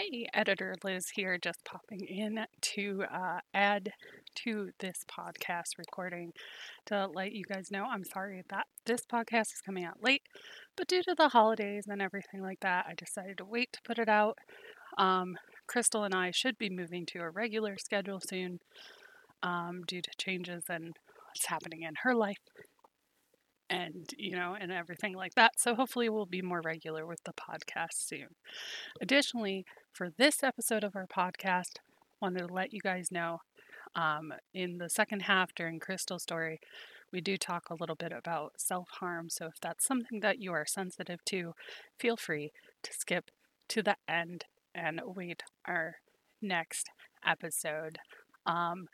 Hey, editor Liz here, just popping in to uh, add to this podcast recording to let you guys know I'm sorry that this podcast is coming out late, but due to the holidays and everything like that, I decided to wait to put it out. Um, Crystal and I should be moving to a regular schedule soon um, due to changes and what's happening in her life and you know and everything like that so hopefully we'll be more regular with the podcast soon additionally for this episode of our podcast wanted to let you guys know um, in the second half during crystal's story we do talk a little bit about self-harm so if that's something that you are sensitive to feel free to skip to the end and wait our next episode um,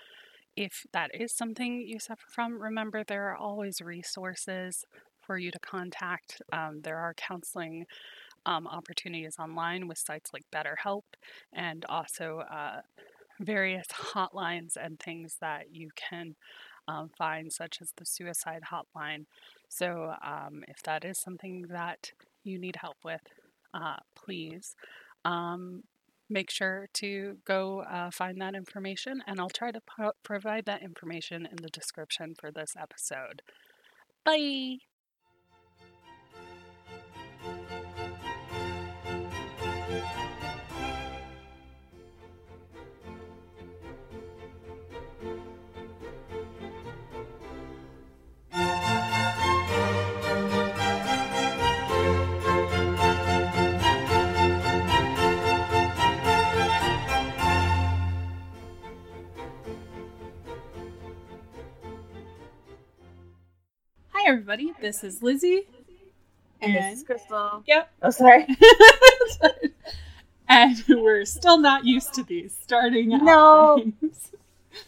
if that is something you suffer from, remember there are always resources for you to contact. Um, there are counseling um, opportunities online with sites like BetterHelp and also uh, various hotlines and things that you can um, find, such as the suicide hotline. So, um, if that is something that you need help with, uh, please um, make sure to go uh, find that information, and I'll try to pro- provide that information in the description for this episode. Bye! Everybody. This is Lizzie. And, and this is Crystal. Yep. Oh, sorry. and we're still not used to these starting out. no. Things.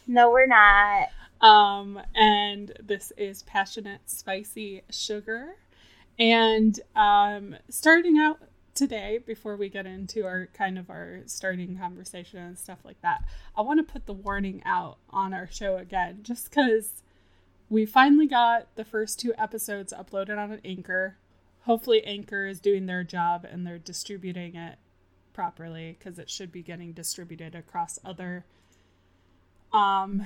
No, we're not. Um, and this is Passionate Spicy Sugar. And um, starting out today, before we get into our kind of our starting conversation and stuff like that, I want to put the warning out on our show again, just because we finally got the first two episodes uploaded on an Anchor. Hopefully, Anchor is doing their job and they're distributing it properly because it should be getting distributed across other um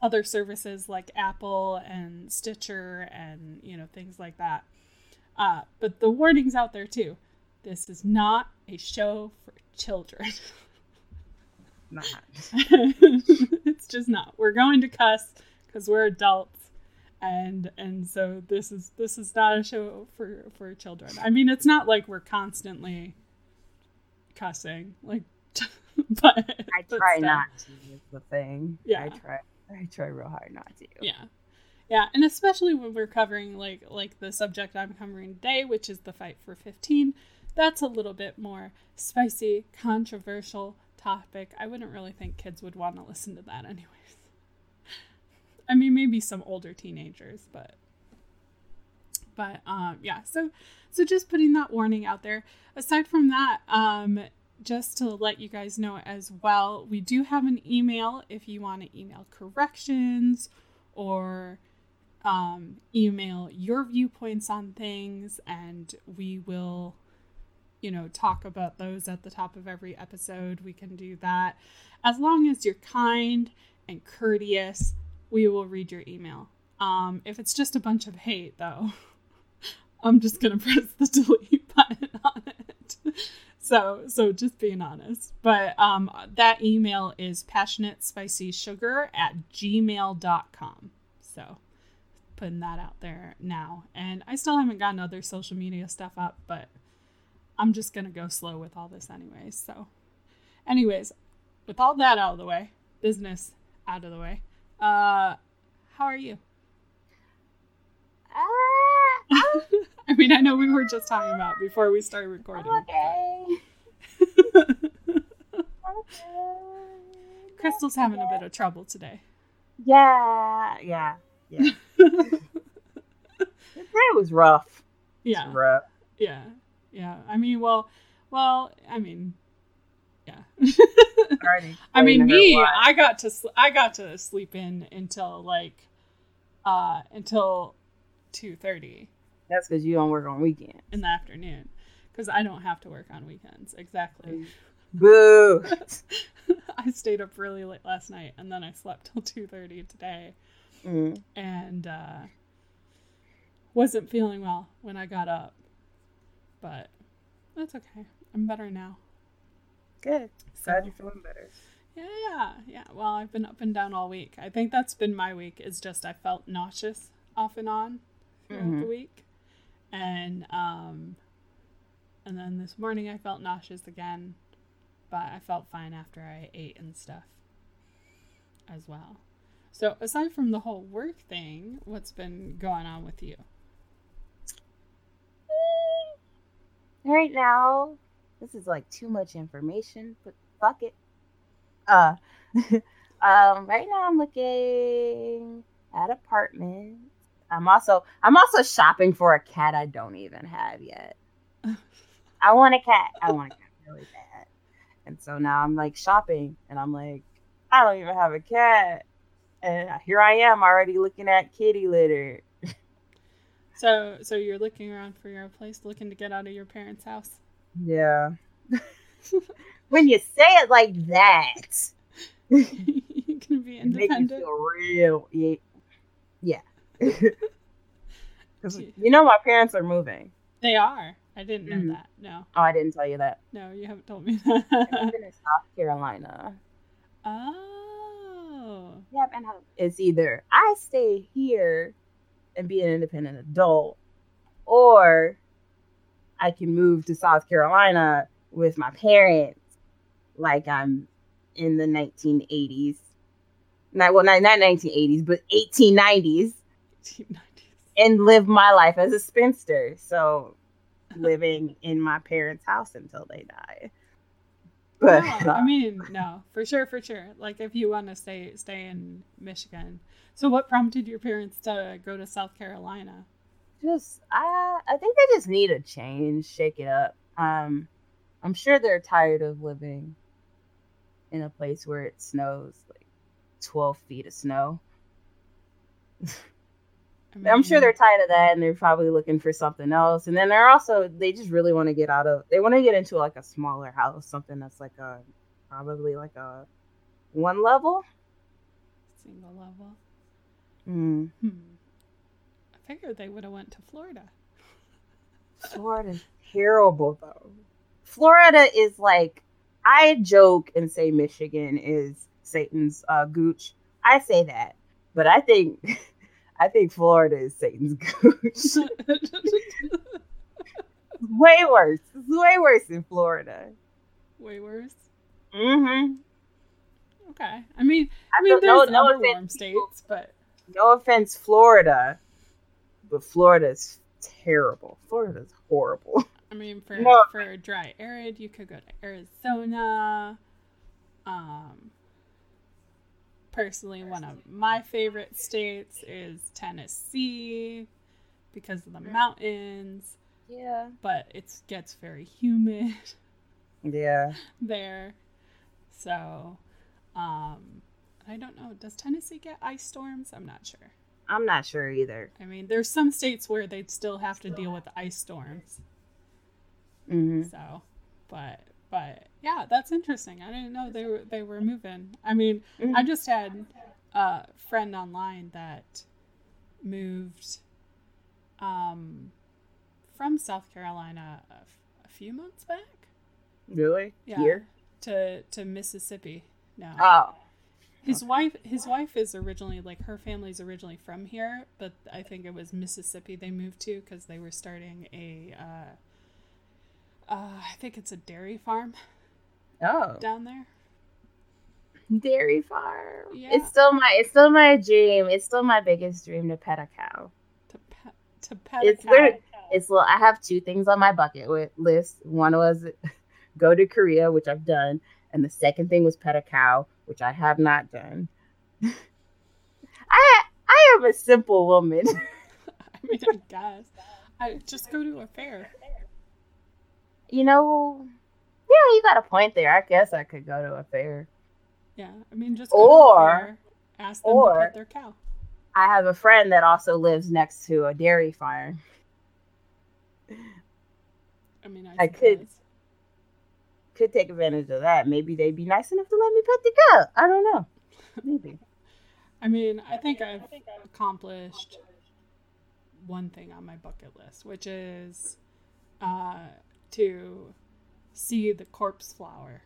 other services like Apple and Stitcher and you know things like that. Uh, but the warning's out there too. This is not a show for children. not. it's just not. We're going to cuss because we're adults and and so this is this is not a show for for children. I mean it's not like we're constantly cussing like but i try but not to is the thing. Yeah. i try i try real hard not to. Yeah. Yeah and especially when we're covering like like the subject i'm covering today which is the fight for 15 that's a little bit more spicy controversial topic. I wouldn't really think kids would want to listen to that anyway I mean, maybe some older teenagers, but but um, yeah. So so just putting that warning out there. Aside from that, um, just to let you guys know as well, we do have an email if you want to email corrections or um, email your viewpoints on things, and we will, you know, talk about those at the top of every episode. We can do that as long as you're kind and courteous we will read your email. Um, if it's just a bunch of hate, though, I'm just gonna press the delete button on it. So, so just being honest. But um, that email is passionatespiciessugar at gmail.com. So, putting that out there now. And I still haven't gotten other social media stuff up, but I'm just gonna go slow with all this anyways. So, anyways, with all that out of the way, business out of the way. Uh, how are you? Uh, I mean, I know we were just talking about before we started recording. okay. okay. Crystal's having a bit of trouble today. Yeah, yeah, yeah. Today was rough. Yeah, rough. Yeah, yeah. I mean, well, well, I mean, yeah. I mean, me, I got to sl- I got to sleep in until like uh until two thirty. That's because you don't work on weekends in the afternoon, because I don't have to work on weekends. Exactly. Boo. I stayed up really late last night and then I slept till 2:30 today Mm. and uh wasn't feeling well when I got up. But that's okay. I'm better now. Good. So, Glad you're feeling better. yeah, yeah. Well, I've been up and down all week. I think that's been my week. Is just I felt nauseous off and on throughout Mhm. the week, and um, and then this morning I felt nauseous again, but I felt fine after I ate and stuff as well. So aside from the whole work thing, what's been going on with you? Right now, this is like too much information, but fuck it. Uh, um, right now I'm looking at apartments. I'm also I'm also shopping for a cat I don't even have yet. I want a cat. I want a cat really bad. And so now I'm like shopping and I'm like, I don't even have a cat. And here I am already looking at kitty litter. So so you're looking around for your place, looking to get out of your parents' house. Yeah. when you say it like that, you can be it makes you independent. feel real. Yeah. yeah. 'Cause, you know, my parents are moving. They are. I didn't know Mhm. that. No, Oh, I didn't tell you that. no, you haven't told me They're that. in South Carolina. oh, Yep, and it's either I stay here and be an independent adult, or I can move to South Carolina with my parents, like I'm in the 1980s. Not well, not not 1980s, but 1890s, 1890s. and live my life as a spinster. So, living in my parents' house until they die. But No, uh, I mean, no, for sure, for sure. Like if you want to stay stay in Michigan. So what prompted your parents to go to South Carolina? Just I I think they just need a change, shake it up. Um I'm sure they're tired of living in a place where it snows like 12 feet of snow. I I'm sure they're tired of that and they're probably looking for something else. And then they're also they just really want to get out of they want to get into like a smaller house, something that's like a probably like a one level. single level. Mm. Hmm. I figured they would have went to Florida. Florida's terrible though. Florida is like I joke and say Michigan is Satan's uh, gooch. I say that, but I think I think Florida is Satan's gooch. way worse. It's way worse than Florida. Way worse. Mm-hmm. Okay. I mean, I I mean, there's No other offense, warm states, but No offense, Florida, but Florida's terrible. Florida's horrible. I mean, for No. for dry arid, you could go to Arizona. Um, personally, one of my favorite states is Tennessee because of the mountains, Yeah. but it gets very humid Yeah. there. So, um, I don't know. Does Tennessee get ice storms? I'm not sure. I'm not sure either. I mean, there's some states where they'd still have to deal with ice storms. hmm So, but but yeah, that's interesting. I didn't know they were they were moving. I mean, I just had a friend online that moved um from South Carolina a, f- a few months back. Really? Yeah. Here? To to Mississippi. No. Oh. His wife his wife is originally like her family's originally from here, but I think it was Mississippi they moved to cuz they were starting a uh uh, I think it's a dairy farm Oh. down there. Dairy farm. Yeah. It's still my it's still my dream. It's still my biggest dream to pet a cow. To pet to pet It's a cow. literally- It's well, I have two things on my bucket list. One was go to Korea, which I've done, and the second thing was pet a cow, which I have not done. I I am a simple woman. I mean, I guess. I just go to a fair. you know, yeah, you got a point there. I guess I could go to a fair. Yeah, I mean, just go to a Or- fair, ask them to or- pet their cow. I have a friend that also lives next to a dairy farm. I mean, I, I could-. Could take advantage of that. Maybe they'd be nice enough to let me pet the cat. I don't know. Maybe. I mean, I think I've accomplished one thing on my bucket list, which is uh, to see the corpse flower.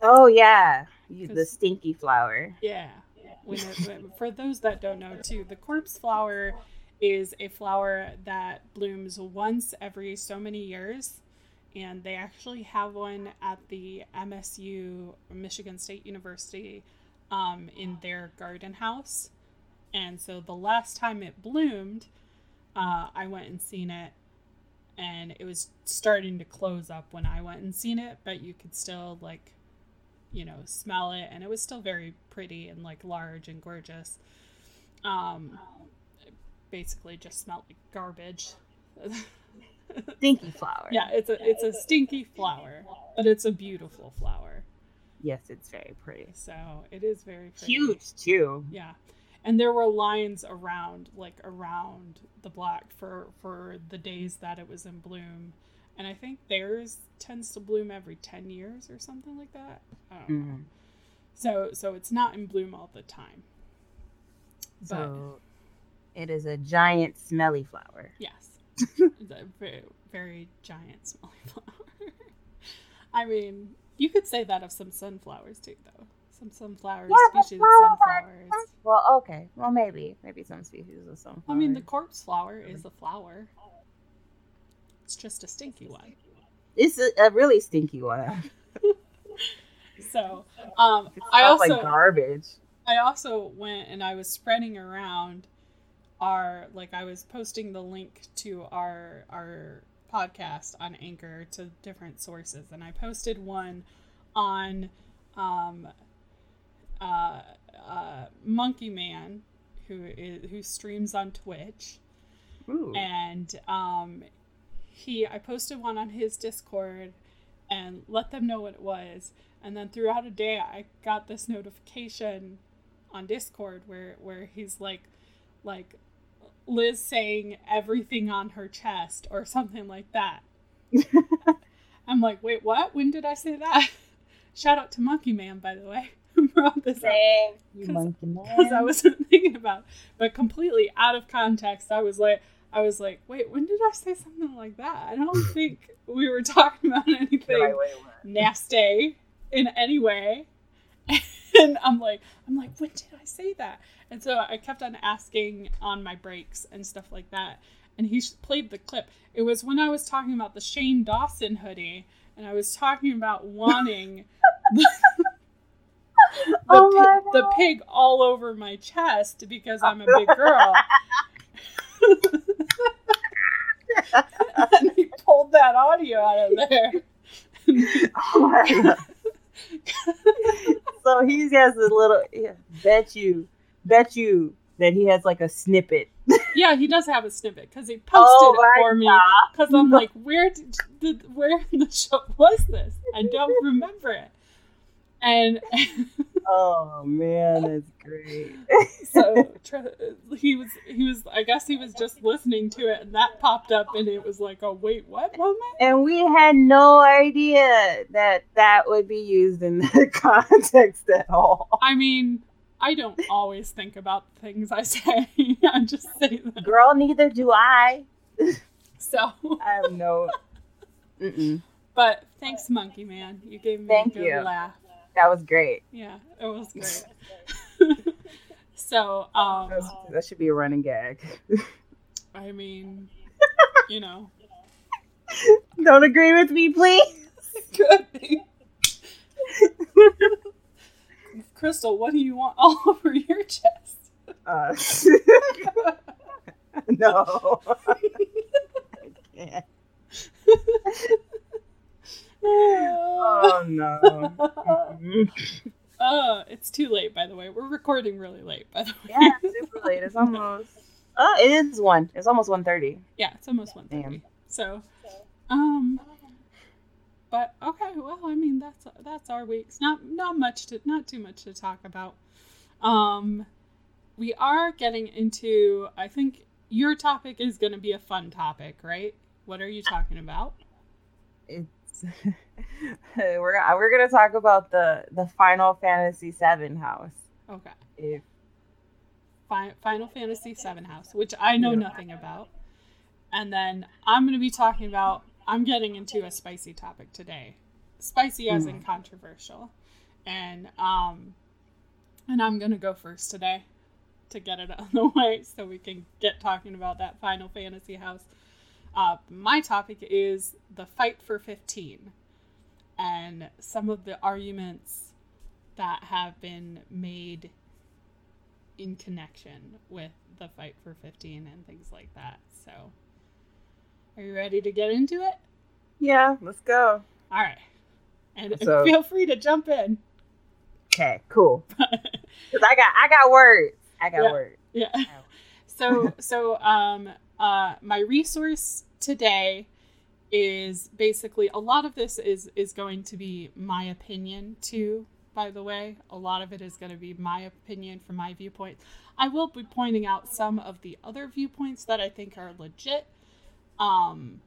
Oh yeah, the stinky flower. Yeah. When it, when- for those that don't know, too, the corpse flower is a flower that blooms once every so many years. And they actually have one at the MSU, Michigan State University, um, in their garden house. And so the last time it bloomed, uh, I went and seen it. And it was starting to close up when I went and seen it, but you could still, like, you know smell it and it was still very pretty and like large and gorgeous um basically just smelled like garbage Stinky flower. yeah it's a it's a stinky flower but it's a beautiful flower Yes, it's very pretty. so it is very pretty. Huge too. yeah and there were lines around like around the block for for the days that it was in bloom and i think theirs tends to bloom every 10 years or something like that I don't know. Mhm. So so it's not in bloom all the time. But So it is a giant smelly flower. yes. It's a very very giant smelly flower. I mean, you could say that of some sunflowers too though. Some sunflowers, Yeah, species of sunflowers. Well, okay. Well, maybe maybe some species of sunflowers. I mean the corpse flower is a flower. It's just a stinky one. it's a, a really stinky one. So um It I also like garbage. I also went and I was spreading around our like I was posting the link to our our podcast on Anchor to different sources and I posted one on um uh, uh Monkey Man who is who streams on Twitch Ooh. and um he I posted one on his Discord and let them know what it was. And then throughout a day I got this notification on Discord where where he's like like Liz saying everything on her chest or something like that. I'm like, wait, what? When did I say that? Shout out to Monkey Man, by the way, who brought this up Thank you, 'Cause- because I wasn't thinking about, it. but completely out of context. I was like, I was like, wait, when did I say something like that? I don't think we were talking about anything Right, wait, wait. nasty in any way. And I'm like, I'm like, when did I say that? And so I kept on asking on my breaks and stuff like that. And he played the clip. It was when I was talking about the Shane Dawson hoodie, and I was talking about wanting the, Oh pi- the pig all over my chest because I'm a big girl. and he pulled that audio out of there. Oh my God. so he has a little. Yeah, bet you, bet you that he has like a snippet. yeah, he does have a snippet because he posted Oh it for me. Because I'm like, where did, did where in the show was this? I don't remember it. And Oh man, that's great. so he was he was I guess he was just listening to it and that popped up and it was like, oh wait, what moment? And we had no idea that that would be used in that context at all. I mean, I don't always think about the things I say. I just say them. Girl, neither do I. So, I have no. Mm-mm. but thanks, Monkey Man. You gave me Thank a good you. laugh. That was great. Yeah, it was great. so, um, That, should be a running gag. I mean, you know, Don't agree with me, please. Crystal, what do you want all over your chest? Uh, no. I can't. Oh no. Uh, it's too late, by the way. We're recording really late, by the way. Yeah, super late. It's almost. Oh, it is one. It's almost one thirty. Yeah, it's almost one thirty. So, um, but okay. Well, I mean, that's that's our weeks. Not not much to not too much to talk about. Um, we are getting into. I think your topic is going to be a fun topic, right? What are you talking about? It's house. we're we're gonna talk about the the Final Fantasy VII house. Okay. If Fi- Final Fantasy VII house, which I know nothing about, and then I'm gonna be talking about. I'm getting into a spicy topic today, spicy as in controversial, and um, and I'm gonna go first today to get it out of the way so we can get talking about that Final Fantasy house. Uh, my topic is the fight for 15 and some of the arguments that have been made in connection with the fight for 15 and things like that. So, are you ready to get into it? yeah, let's go. All right. And So- feel free to jump in. Okay, cool. Cause I got I got words. I got Yeah. words. Yeah. So so um uh my resource today is basically a lot of this is is going to be my opinion too by the way. A lot of it is going to be my opinion from my viewpoint. I will be pointing out some of the other viewpoints that i think are legit. Um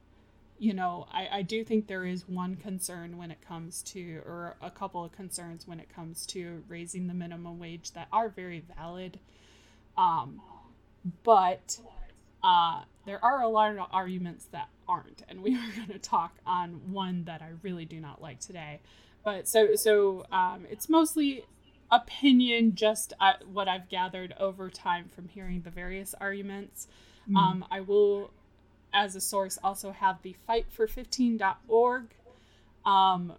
you know i i do think there is one concern when it comes to or a couple of concerns when it comes to raising the minimum wage that are very valid. Um but uh, there are a lot of arguments that aren't, and we are going to talk on one that I really do not like today. But so so um, it's mostly opinion, just uh, what I've gathered over time from hearing the various arguments. Um, I will, as a source, also have the fightfor15.org. Um,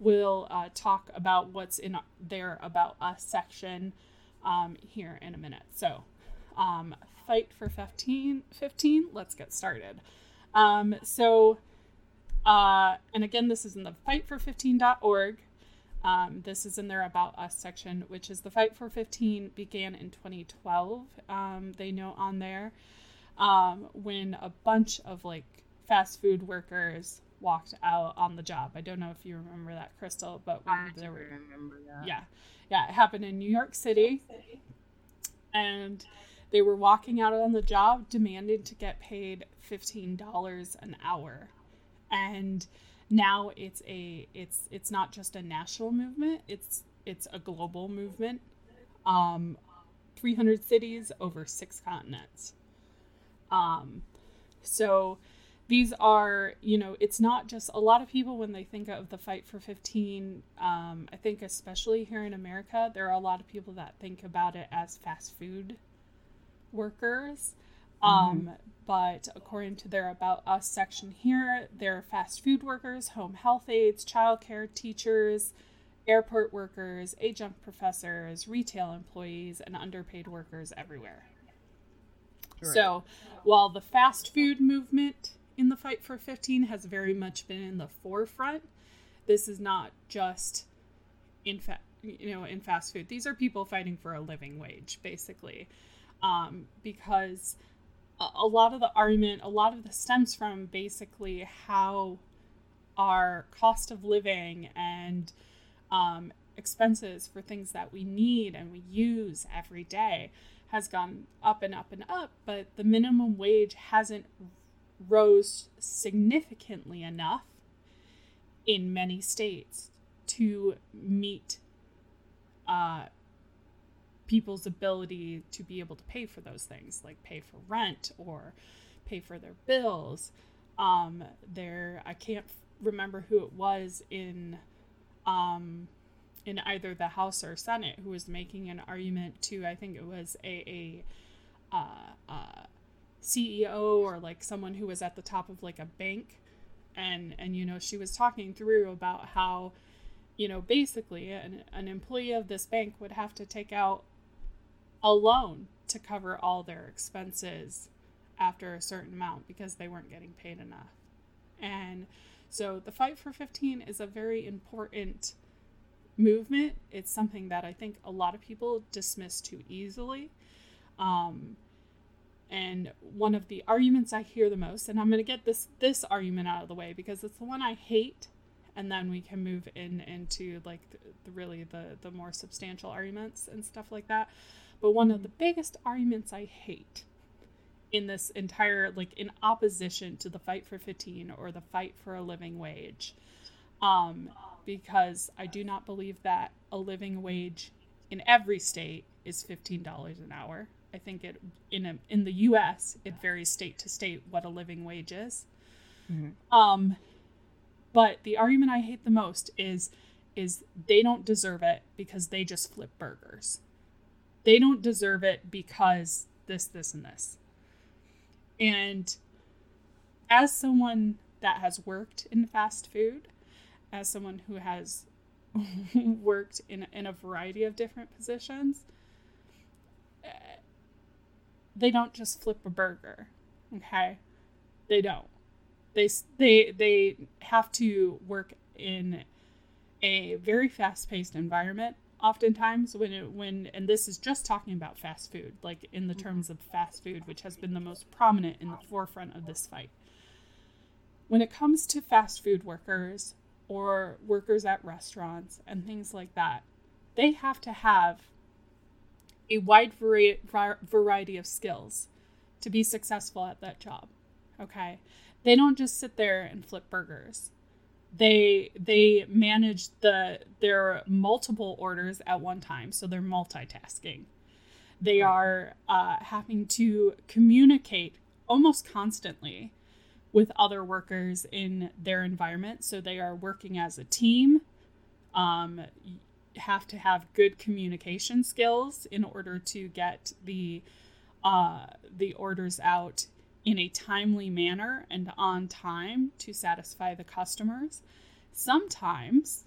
will uh, talk about what's in there about us section um, here in a minute. So um, fight for 15 15 let's get started. Um, so uh, and again this is in the fightfor15.org um, this is in their about us section which is the fight for 15 began in 2012 um, they note on there um, when a bunch of like fast food workers walked out on the job. I don't know if you remember that crystal but when I there were remember that. yeah. Yeah it happened in new york city. And they were walking out on the job demanding to get paid $15 an hour. And now it's a it's it's not just a national movement it's it's a global movement. Um 300 cities over six continents. Um so these are you know it's not just a lot of people when they think of the fight for 15 um, i think especially here in america there are a lot of people that think about it as fast food workers. Um, but according to their about us section here they're fast food workers home health aides childcare teachers airport workers adjunct professors retail employees and underpaid workers everywhere. So, while the fast food movement in the fight for 15 has very much been in the forefront, this is not just in fa- you know in fast food. These are people fighting for a living wage, basically, um, because a, lot of the argument, a lot of this stems from basically how our cost of living and um, expenses for things that we need and we use every day has gone up and up and up, but the minimum wage hasn't rose significantly enough in many states to meet uh, people's ability to be able to pay for those things, like pay for rent or pay for their bills. Um, there, I can't f- remember who it was in um, in either the House or Senate who was making an argument to, I think it was a, a uh, uh, CEO or like someone who was at the top of like a bank. And, and you know, she was talking through about how, you know, basically an, an employee of this bank would have to take out a loan to cover all their expenses after a certain amount because they weren't getting paid enough. And so the fight for 15 is a very important movement. It's something that I think a lot of people dismiss too easily. Um, and one of the arguments I hear the most, and I'm going to get this this argument out of the way because it's the one I hate, and then we can move in into like the, the really the the more substantial arguments and stuff like that. But one of the biggest arguments I hate in this entire like in opposition to the fight for 15 or the fight for a living wage um, because i do not believe that a living wage in every state is $15 an hour. I think it in a, in the us it varies state to state what a living wage is. Mhm. um, but the argument i hate the most is is they don't deserve it because they just flip burgers they don't deserve it because this this and this and as someone that has worked in fast food, as someone who has worked in, in a variety of different positions, eh, they don't just flip a burger. Okay? They don't. They, they, they have to work in a very fast paced environment oftentimes when it when and this is just talking about fast food like in the terms of fast food which has been the most prominent in the forefront of this fight. When it comes to fast food workers or workers at restaurants and things like that they have to have a wide vari- variety of skills to be successful at that job okay? They don't just sit there and flip burgers they they manage the their multiple orders at one time so they're multitasking. They are uh, having to communicate almost constantly with other workers in their environment so they are working as a team um, have to have good communication skills in order to get the uh, the orders out in a timely manner and on time to satisfy the customers. Sometimes,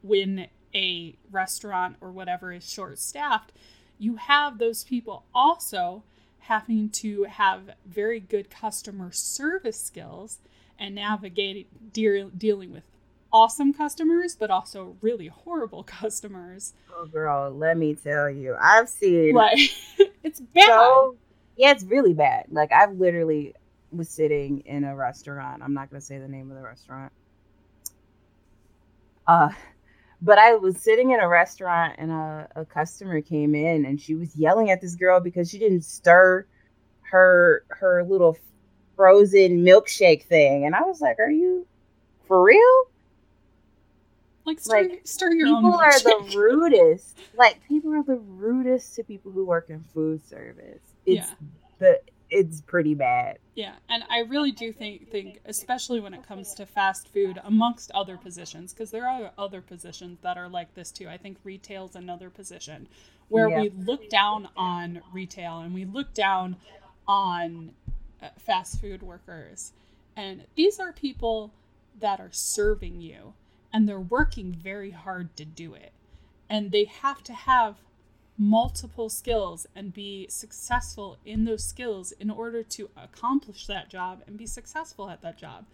when a restaurant or whatever is short staffed, you have those people also having to have very good customer service skills and navigate deal, dealing with awesome customers, but also really horrible customers. Oh, girl, let me tell you, I've seen Like, it's bad. so yeah, it's really bad. Like I've literally was sitting in a restaurant. I'm not gonna say the name of the restaurant. Uh, but I was sitting in a restaurant and a, a customer came in and she was yelling at this girl because she didn't stir her her little frozen milkshake thing, and I was like, "Are you for real?" like, stir, like, stir your own people are the rudest. Like people are the rudest to people who work in food service. It's Yeah. the it's pretty bad. Yeah, and I really do think think especially when it comes to fast food amongst other positions because there are other positions that are like this too. I think retail's another position where Yeah. we look down on retail and we look down on uh, fast food workers. And these are people that are serving you and they're working very hard to do it. And they have to have multiple skills and be successful in those skills in order to accomplish that job and be successful at that job.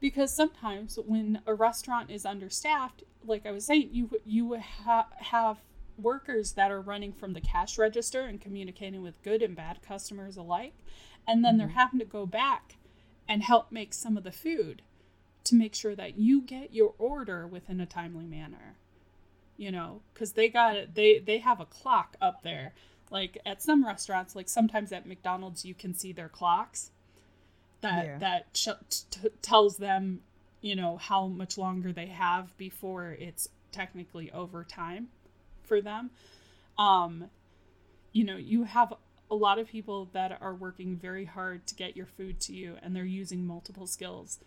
Because sometimes when a restaurant is understaffed, like I was saying, you you ha- have workers that are running from the cash register and communicating with good and bad customers alike, and then they're mm-hmm. having to go back and help make some of the food to make sure that you get your order within a timely manner you know because they got it they they have a clock up there like at some restaurants like sometimes at mcdonald's you can see their clocks that Yeah. that sh- t- tells them you know how much longer they have before it's technically overtime for them um you know you have a lot of people that are working very hard to get your food to you and they're using multiple skills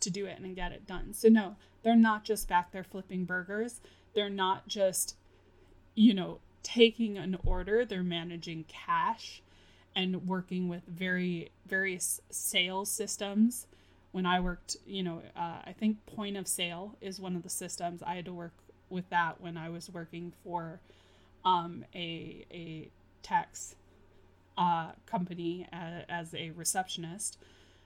to do it and get it done. So no, they're not just back there flipping burgers. They're not just you know taking an order, they're managing cash and working with very various sales systems. When I worked, you know, uh, I think point of sale is one of the systems I had to work with that when I was working for um, a a tax uh, company as, as a receptionist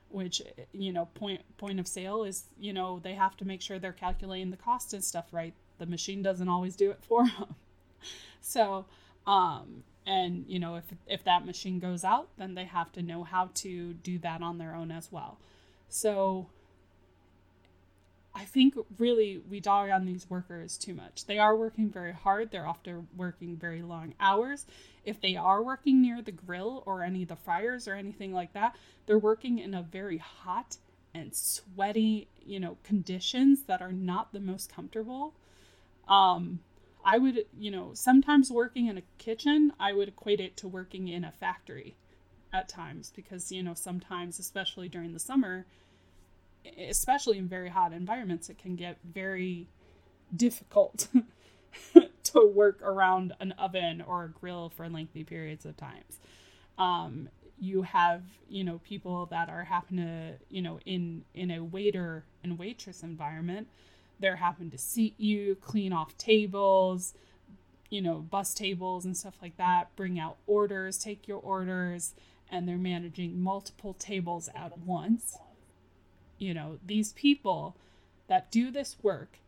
which you know point point of sale is you know they have to make sure they're calculating the cost and stuff right the machine doesn't always do it for them so um and you know if if that machine goes out then they have to know how to do that on their own as well so I think really we dog on these workers too much. They are working very hard. They're often working very long hours. If they are working near the grill or any of the fryers or anything like that, they're working in a very hot and sweaty, you know, conditions that are not the most comfortable. Um, I would, you know, sometimes working in a kitchen, I would equate it to working in a factory at times because, you know, sometimes, especially during the summer, especially in very hot environments, it can get very difficult to work around an oven or a grill for lengthy periods of times. Um, you have, you know, people that are having to, you know, in in a waiter and waitress environment, they're having to seat you, clean off tables, you know, bus tables and stuff like that, bring out orders, take your orders, and they're managing multiple tables at once. You know, these people that do this work,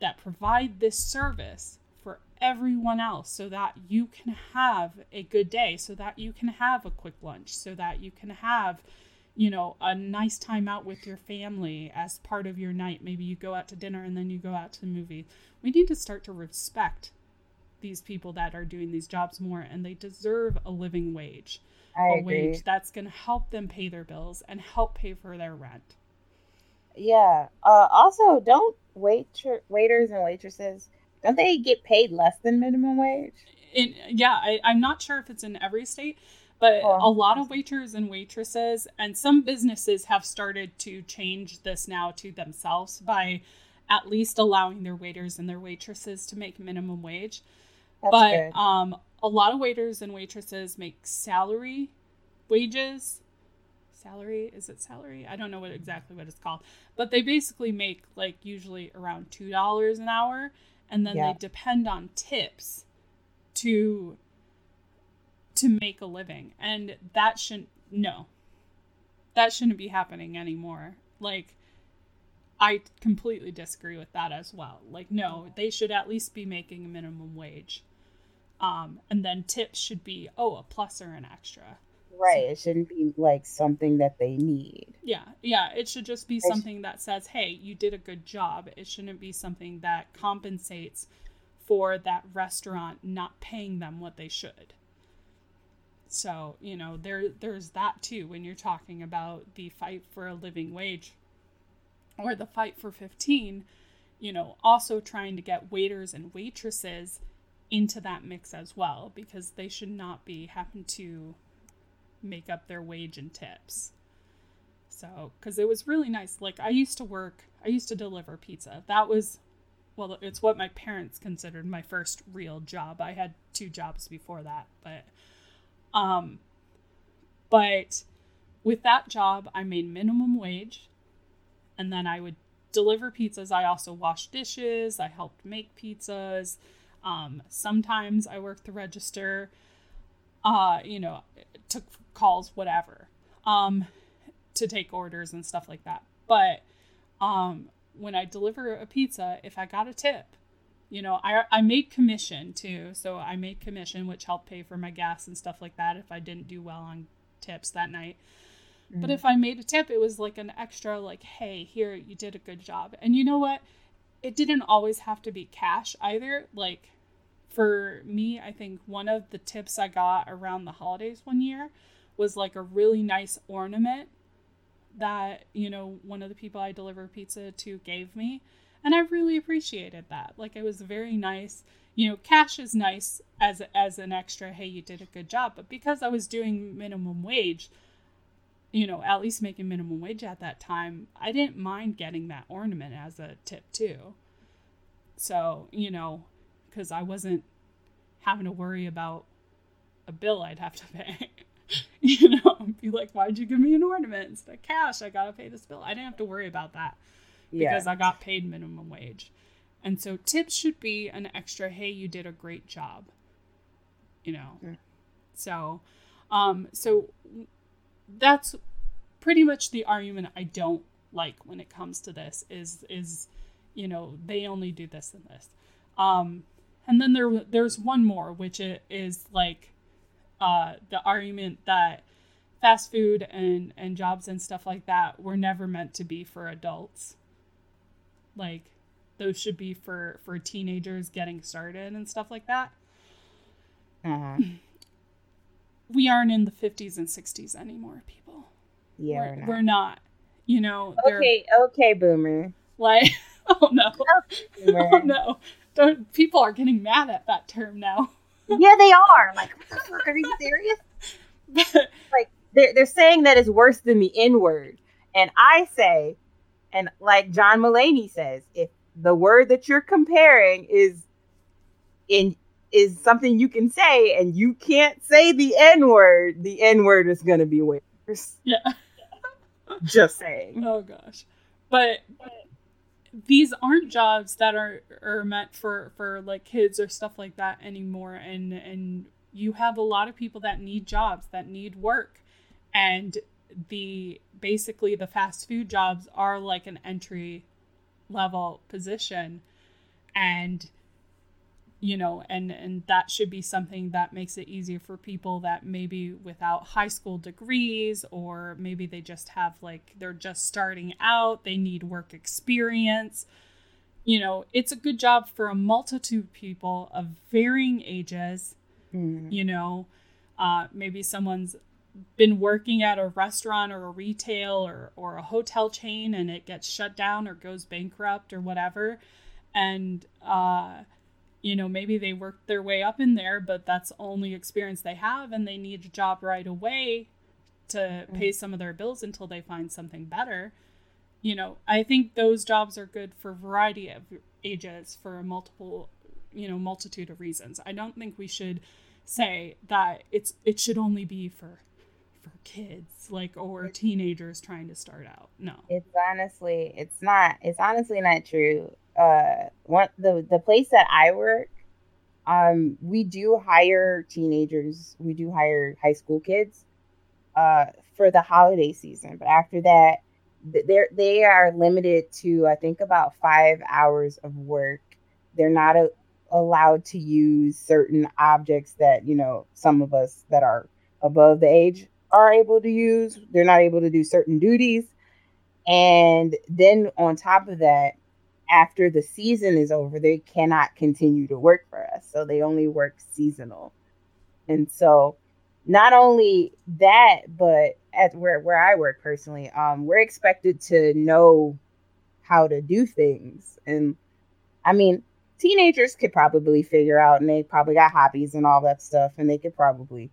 that provide this service for everyone else so that you can have a good day, so that you can have a quick lunch, so that you can have, you know, a nice time out with your family as part of your night. Maybe you go out to dinner and then you go out to the movie. We need to start to respect these people that are doing these jobs more and they deserve a living wage. I a agree. wage that's going to help them pay their bills and help pay for their rent. Yeah. Uh, also, don't waiter waiters and waitresses don't they get paid less than minimum wage? In, yeah, I, I'm not sure if it's in every state, but Oh. a lot of waiters and waitresses and some businesses have started to change this now to themselves by at least allowing their waiters and their waitresses to make minimum wage. That's but good. um, a lot of waiters and waitresses make salary wages. Salary is it salary? I don't know what exactly what it's called, but they basically make like usually around two dollars an hour, and then Yeah. they depend on tips to to make a living, and that shouldn't no, that shouldn't be happening anymore. Like. I completely disagree with that as well. Like, no, they should at least be making a minimum wage. Um, and then tips should be, oh, a plus or an extra. right. It shouldn't be like something that they need. Yeah, yeah. It should just be I sh- something that says, hey, you did a good job. It shouldn't be something that compensates for that restaurant not paying them what they should. So, you know, there there's that too when you're talking about the fight for a living wage or the fight for 15, you know, also trying to get waiters and waitresses into that mix as well because they should not be having to make up their wage and tips. So, because it was really nice. Like, I used to work, I used to deliver pizza. That was, well, it's what my parents considered my first real job. I had two jobs before that, but, um, but with that job, I made minimum wage and then I would deliver pizzas. I also washed dishes, I helped make pizzas. Um, sometimes I worked the register, uh, you know, took calls, whatever. Um, to take orders and stuff like that. But um, when I deliver a pizza, if I got a tip, you know, I, I made commission too. So I made commission, which helped pay for my gas and stuff like that if I didn't do well on tips that night. But mm. if I made a tip, it was like an extra, like, hey, here, you did a good job. And you know what? It didn't always have to be cash either. Like, for me, I think one of the tips I got around the holidays one year was like a really nice ornament that, you know, one of the people I deliver pizza to gave me. And I really appreciated that. Like, it was very nice. You know, cash is nice as as an extra, hey, you did a good job. But because I was doing minimum wage, you know, at least making minimum wage at that time, I didn't mind getting that ornament as a tip too. So, you know, because I wasn't having to worry about a bill I'd have to pay. you know, be like, why'd you give me an ornament instead of cash? I gotta pay this bill. I didn't have to worry about that Yeah. because I got paid minimum wage. And so tips should be an extra, hey, you did a great job. You know. Mm. So um so that's pretty much the argument I don't like when it comes to this is is you know, they only do this and this. Um and then there there's one more which is like uh the argument that fast food and and jobs and stuff like that were never meant to be for adults Like those should be for for teenagers getting started and stuff like that. Uh-huh. We aren't in the 50s and 60s anymore, people. Yeah. we're, we're not. we're not. You know, Okay, okay, boomer. like oh no. Oh no. Don't people are getting mad at that term now. Yeah, they are. Like, what the fuck? Are you serious? Like, they're they're saying that is worse than the N word, and I say, and like John Mulaney says, if the word that you're comparing is in is something you can say, and you can't say the N word, the N word is gonna be worse. yeah. Just saying. Oh gosh. But, But these aren't jobs that are are meant for for like kids or stuff like that anymore and and you have a lot of people that need jobs that need work and the basically the fast food jobs are like an entry level position. And you know and and that should be something that makes it easier for people that maybe without high school degrees or maybe they just have like they're just starting out they need work experience. You know it's a good job for a multitude of people of varying ages Mm. you know. Uh, maybe someone's been working at a restaurant or a retail or, or a hotel chain and it gets shut down or goes bankrupt or whatever. And uh, you know maybe they worked their way up in there but that's the only experience they have and they need a job right away to pay some of their bills until they find something better. You know i think those jobs are good for a variety of ages for a multiple you know multitude of reasons. I don't think we should say that it's it should only be for for kids like or teenagers trying to start out no It's honestly, it's not. It's honestly not true. Uh, one the the place that I work, um, we do hire teenagers. We do hire high school kids, uh, for the holiday season. But after that, they're they are limited to I think about five hours of work. They're not a, allowed to use certain objects that you know some of us that are above the age are able to use. They're not able to do certain duties. And then on top of that, after the season is over, they cannot continue to work for us. So they only work seasonal. And so not only that, but at where, where I work personally, um, we're expected to know how to do things. And I mean, teenagers could probably figure out and they probably got hobbies and all that stuff, and they could probably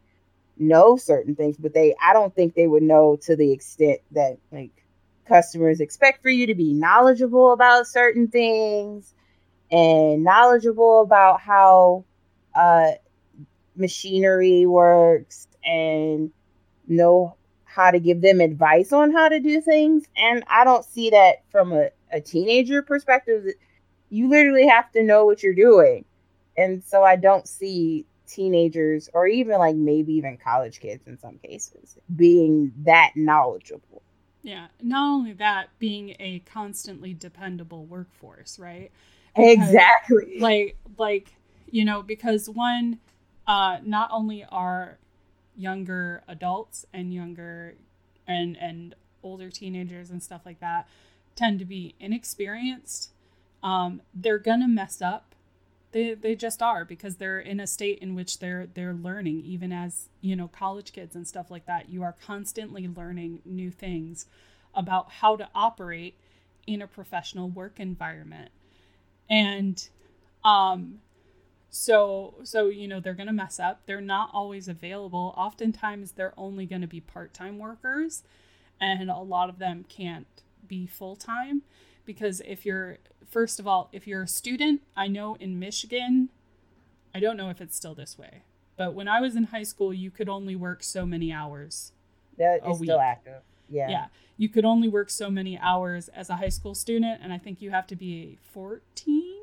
know certain things, but they I don't think they would know to the extent that like customers expect for you to be knowledgeable about certain things and knowledgeable about how uh machinery works and know how to give them advice on how to do things. And i don't see that from a, a teenager perspective. You literally have to know what you're doing. And so i don't see teenagers or even like maybe even college kids in some cases being that knowledgeable. Yeah not only that being a constantly dependable workforce right? Because, exactly. like like you know because one uh not only are younger adults and younger and and older teenagers and stuff like that tend to be inexperienced um they're gonna mess up they they just are because they're in a state in which they're they're learning. Even as you know college kids and stuff like that you are constantly learning new things about how to operate in a professional work environment. And um so so you know they're going to mess up. They're not always available. Oftentimes they're only going to be part-time workers and a lot of them can't be full-time because if you're first of all if you're a student i know in michigan i don't know if it's still this way but when i was in high school you could only work so many hours that a is still active. Yeah. yeah. You could only work so many hours as a high school student and i think you have to be 14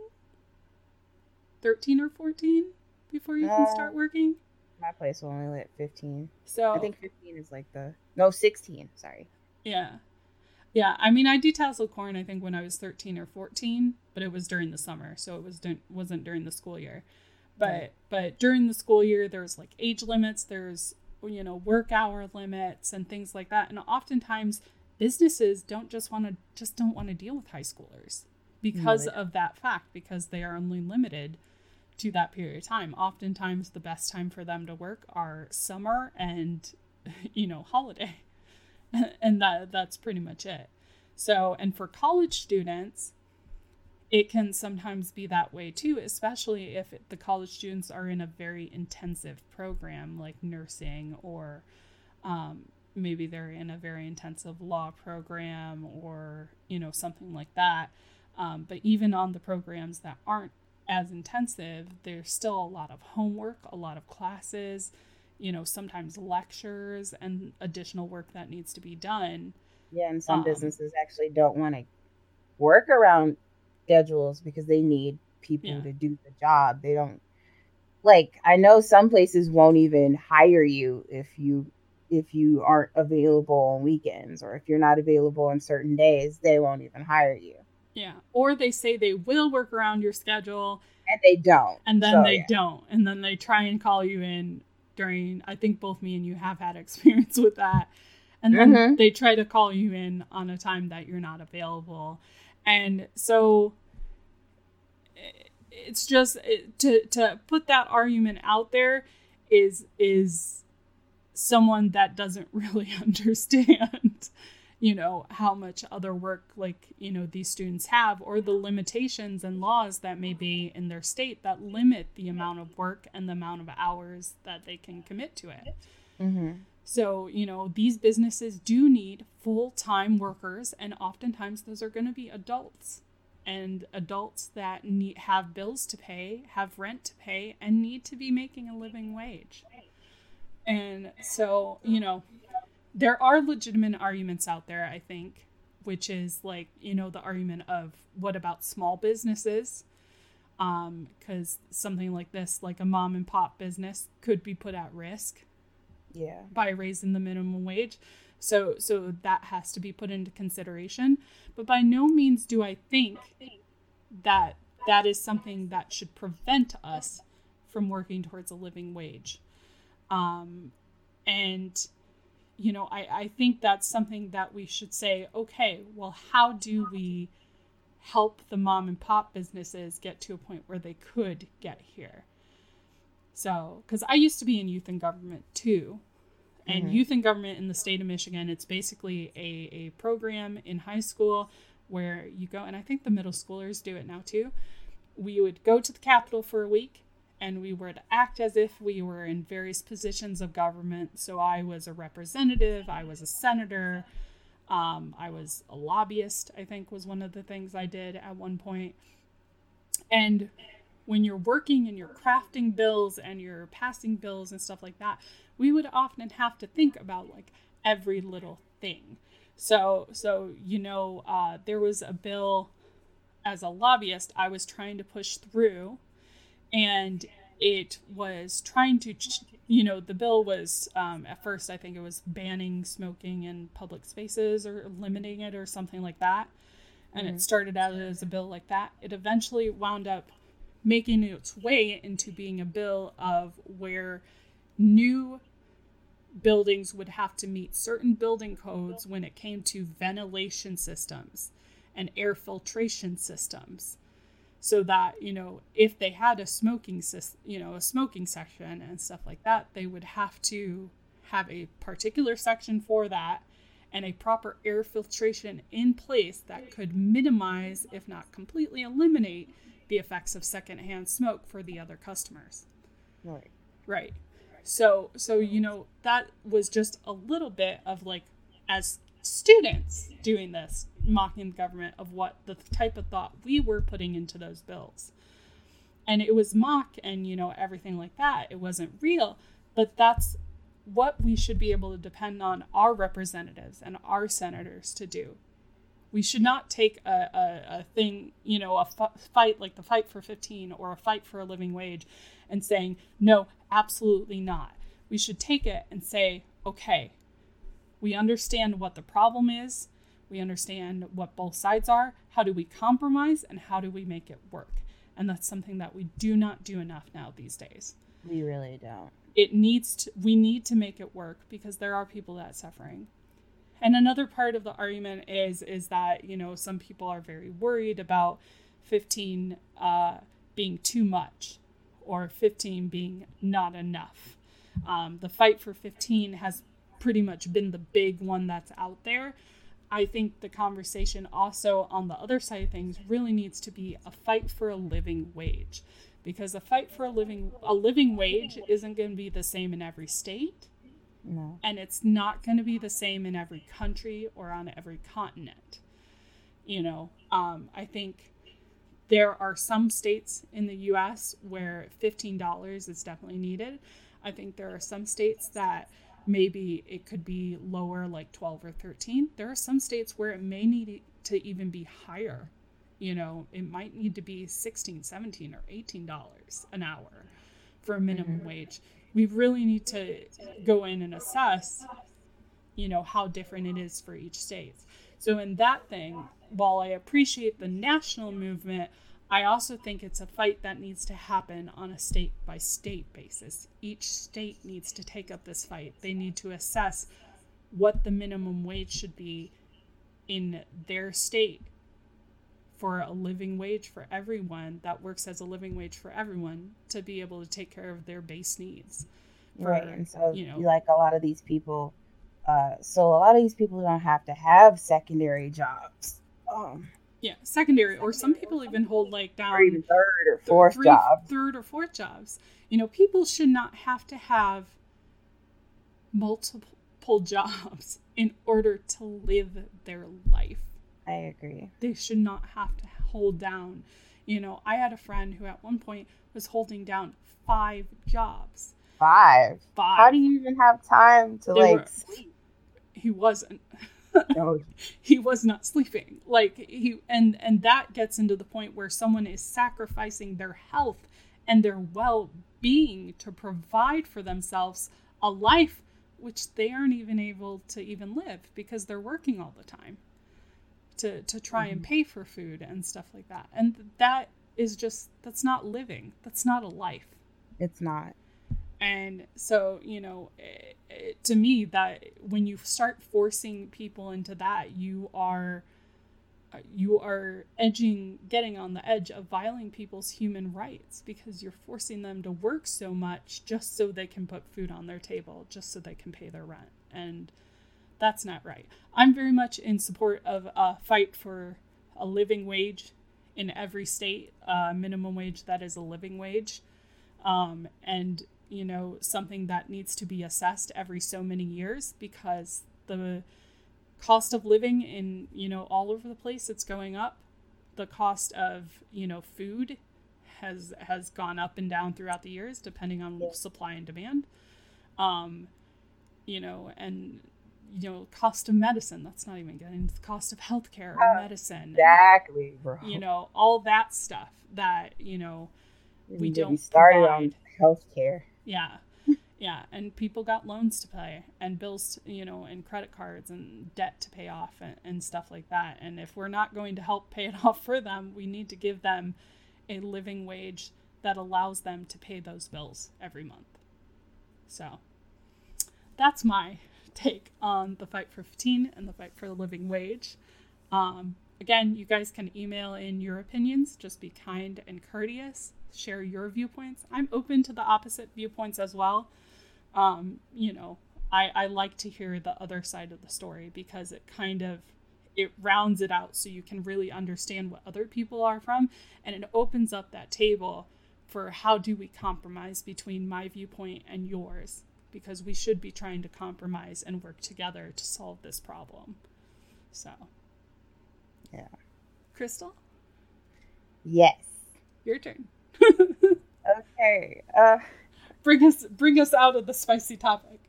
13 or 14 before you can Uh, start working? my place will only let 15 so i think 15 is like the no 16 sorry. Yeah yeah i mean i detasseled corn i think when i was 13 or 14 but it was during the summer so it was wasn't during the school year but Right. but during the school year there's like age limits there's you know work hour limits and things like that and oftentimes businesses don't just want to just don't want to deal with high schoolers because Right. of that fact, because they are only limited to that period of time. Oftentimes, the best time for them to work are summer and, you know, holiday. and that that's pretty much it. So, and for college students, it can sometimes be that way too, especially if the college students are in a very intensive program like nursing or um, maybe they're in a very intensive law program or you know something like that. Um, but even on the programs that aren't as intensive, there's still a lot of homework, a lot of classes, you know, sometimes lectures and additional work that needs to be done. Yeah, and some Um, businesses actually don't want to work around schedules because they need people Yeah. to do the job. They don't like I know some places won't even hire you if you if you aren't available on weekends or if you're not available on certain days, they won't even hire you. Yeah. Or they say they will work around your schedule And they don't. and then So, they yeah. don't. And then they try and call you in during, I think both me and you have had experience with that. And then Mhm. they try to call you in on a time that you're not available. And so it's just it, to to put that argument out there is is someone that doesn't really understand you know how much other work like you know these students have or the limitations and laws that may be in their state that limit the amount of work and the amount of hours that they can commit to it Mhm. so, you know, these businesses do need full time workers, and oftentimes those are going to be adults and adults that need, have bills to pay, have rent to pay, and need to be making a living wage. And so, you know, there are legitimate arguments out there, I think, which is like, you know, the argument of what about small businesses? Because something like this, like a mom and pop business, could be put at risk Yeah. by raising the minimum wage. So so that has to be put into consideration. But by no means do I think that that is something that should prevent us from working towards a living wage. Um, and you know, I, I think that's something that we should say, okay, well, how do we help the mom and pop businesses get to a point where they could get here? So, because I used to be in youth and government too. And Mhm. youth and government in the state of Michigan, it's basically a, a program in high school where you go, and I think the middle schoolers do it now too. We would go to the Capitol for a week and we would act as if we were in various positions of government. So I was a representative, I was a senator, um, I was a lobbyist, I think was one of the things I did at one point. And when you're working and you're crafting bills and you're passing bills and stuff like that, we would often have to think about like every little thing. So, so you know, uh, there was a bill as a lobbyist I was trying to push through, and it was trying to, you know, the bill was um, at first I think it was banning smoking in public spaces or limiting it or something like that, and it Mhm. started out as a bill like that. It eventually wound up making its way into being a bill of where new buildings would have to meet certain building codes when it came to ventilation systems and air filtration systems so that you know if they had a smoking you know a smoking section and stuff like that they would have to have a particular section for that and a proper air filtration in place that could minimize if not completely eliminate the effects of secondhand smoke for the other customers Right. Right. So so you know that was just a little bit of like as students doing this mocking the government of what the type of thought we were putting into those bills. And it was mock and you know everything like that. It wasn't real, but that's what we should be able to depend on our representatives and our senators to do. We should not take a, a, a thing, you know, a f- fight like the fight for 15 or a fight for a living wage and saying, no, absolutely not. We should take it and say, okay, we understand what the problem is. We understand what both sides are. How do we compromise and how do we make it work? And that's something that we do not do enough now these days. We really don't. It needs to, we need to make it work because there are people that are suffering. and another part of the argument is is that you know some people are very worried about 15 uh, being too much or 15 being not enough um, the fight for 15 has pretty much been the big one that's out there i think the conversation also on the other side of things really needs to be a fight for a living wage because a fight for a living a living wage isn't going to be the same in every state No. and it's not going to be the same in every country or on every continent. You know, um, I think there are some states in the US where $15 is definitely needed. I think there are some states that maybe it could be lower, like 12 or 13. There are some states where it may need to even be higher. You know, it might need to be 16, 17, or $18 an hour for a minimum mm-hmm. wage. We really need to go in and assess, you know, how different it is for each state. So, in that thing, while I appreciate the national movement, I also think it's a fight that needs to happen on a state by state basis. Each state needs to take up this fight. They need to assess what the minimum wage should be in their state for a living wage for everyone that works as a living wage for everyone to be able to take care of their base needs. For, right. And so, you know, like a lot of these people, uh, so a lot of these people don't have to have secondary jobs. Um, yeah, secondary, or some people even hold like down or third or fourth three, job. third or fourth jobs. You know, people should not have to have multiple jobs in order to live their life. I agree. They should not have to hold down. You know, I had a friend who at one point was holding down five jobs. Five. Five. How do you even have time to They like were- sleep? he wasn't. No, he was not sleeping. Like he and and that gets into the point where someone is sacrificing their health and their well-being to provide for themselves a life which they aren't even able to even live because they're working all the time to to try and mm-hmm. pay for food and stuff like that. And that is just that's not living. That's not a life. It's not. And so you know it, it, to me that when you start forcing people into that you are uh, you are edging getting on the edge of violating people's human rights because you're forcing them to work so much just so they can put food on their table just so they can pay their rent. And that's not right. I'm very much in support of a fight for a living wage in every state a minimum wage that is a living wage. Um, and you know something that needs to be assessed every so many years because the cost of living in you know all over the place it's going up the cost of you know food has has gone up and down throughout the years depending on Yeah. supply and demand um you know and you know cost of medicine that's not even getting the cost of healthcare or Oh, medicine Exactly, bro. you know all that stuff that you know we me don't started provide. on healthcare. Yeah. Yeah. And people got loans to pay and bills, you know, and credit cards and debt to pay off and, and stuff like that. And if we're not going to help pay it off for them, we need to give them a living wage that allows them to pay those bills every month. So that's my take on the fight for 15 and the fight for the living wage. Um, again, you guys can email in your opinions. Just be kind and courteous. Share your viewpoints. I'm open to the opposite viewpoints as well. Um, you know, I, I like to hear the other side of the story because it kind of it rounds it out so you can really understand what other people are from and it opens up that table for how do we compromise between my viewpoint and yours because we should be trying to compromise and work together to solve this problem. So, Yeah. Crystal, Yes. your turn. Okay. Uh. bring us bring us out of the spicy topic.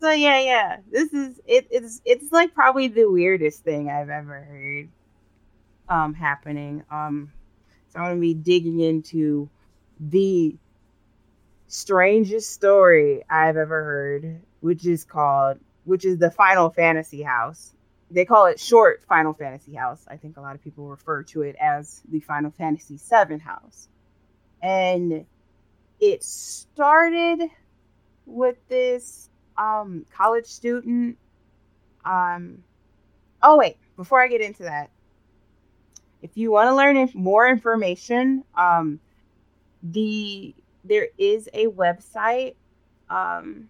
So yeah, yeah. This is it. It's it's like probably the weirdest thing I've ever heard. Um, happening. Um, so I'm gonna be digging into the strangest story I've ever heard, which is called, which is the Final Fantasy House. They call it short Final Fantasy House. I think a lot of people refer to it as the Final Fantasy 7 House, and it started with this um college student um Oh wait, before I get into that, if you want to learn more information, um, the there is a website. Um,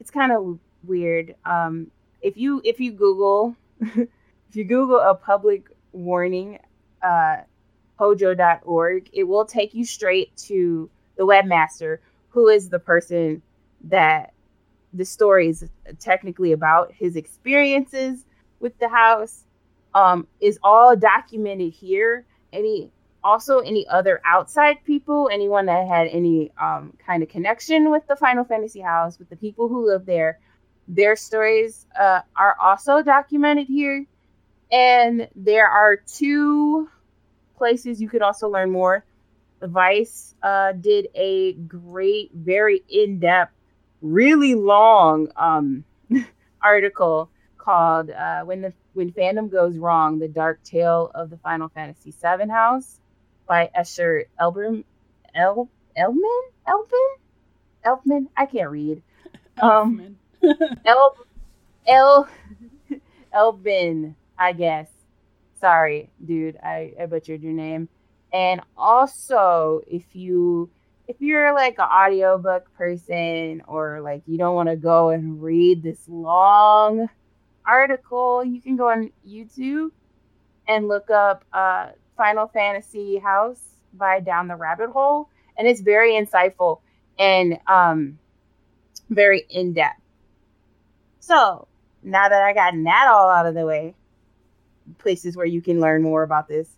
it's kind of weird. Um, if you if you Google if you Google a public warning, uh, hojo.org, it will take you straight to the webmaster, who is the person that the story is technically about. His experiences with the house um, is all documented here. Any also any other outside people, anyone that had any um, kind of connection with the Final Fantasy house, with the people who live there, their stories uh, are also documented here. And there are two places you could also learn more. Vice uh, did a great, very in depth, really long um, article called uh, "When the When Fandom Goes Wrong: The Dark Tale of the Final Fantasy VII House" by Escher Elbrim El Elman Elfman Elfman. I can't read. Um, El El Elbin, I guess. Sorry, dude, I, I butchered your name. And also, if you if you're like an audiobook person or like you don't want to go and read this long article, you can go on YouTube and look up uh, Final Fantasy House by Down the Rabbit Hole, and it's very insightful and um, very in depth. So now that I got that all out of the way, places where you can learn more about this,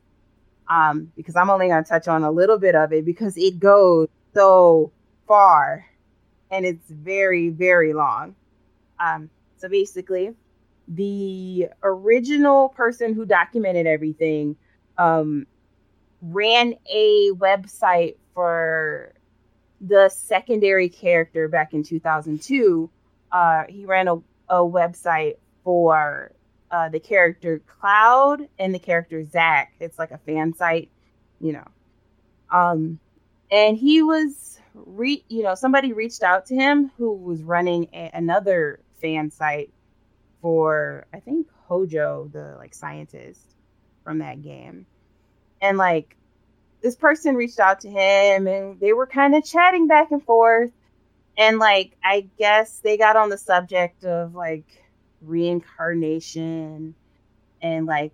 um, because I'm only going to touch on a little bit of it because it goes so far and it's very, very long. Um, so basically, the original person who documented everything um, ran a website for the secondary character back in 2002. Uh, he ran a, a website for uh, the character Cloud and the character Zack. It's like a fan site, you know. Um, and he was re you know somebody reached out to him who was running a- another fan site for I think Hojo, the like scientist from that game, and like this person reached out to him and they were kind of chatting back and forth and like i guess they got on the subject of like reincarnation and like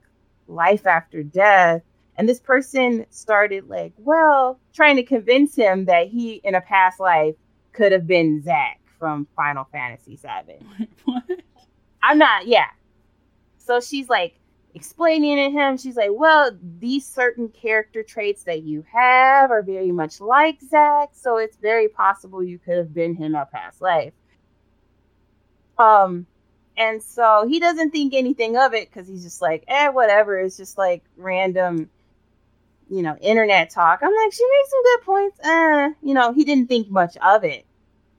life after death and this person started like well trying to convince him that he in a past life could have been zack from final fantasy VII. what? i'm not yeah so she's like explaining to him, she's like, Well, these certain character traits that you have are very much like Zack, so it's very possible you could have been him in a past life. Um, and so he doesn't think anything of it because he's just like, eh, whatever. It's just like random, you know, internet talk. I'm like, she makes some good points. Uh, you know, he didn't think much of it.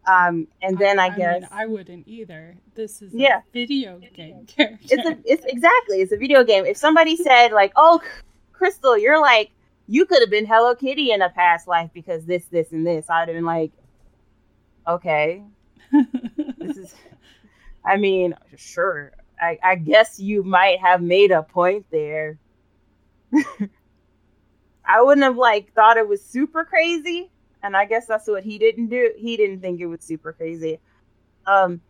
Um, and then I, I guess mean, I wouldn't either. This is yeah. video game character. It's a, it's exactly it's a video game. If somebody said like, "Oh, Crystal, you're like you could have been Hello Kitty in a past life because this, this, and this," I'd have been like, "Okay, this is." I mean, sure. I, I guess you might have made a point there. I wouldn't have like thought it was super crazy, and I guess that's what he didn't do. He didn't think it was super crazy. Um,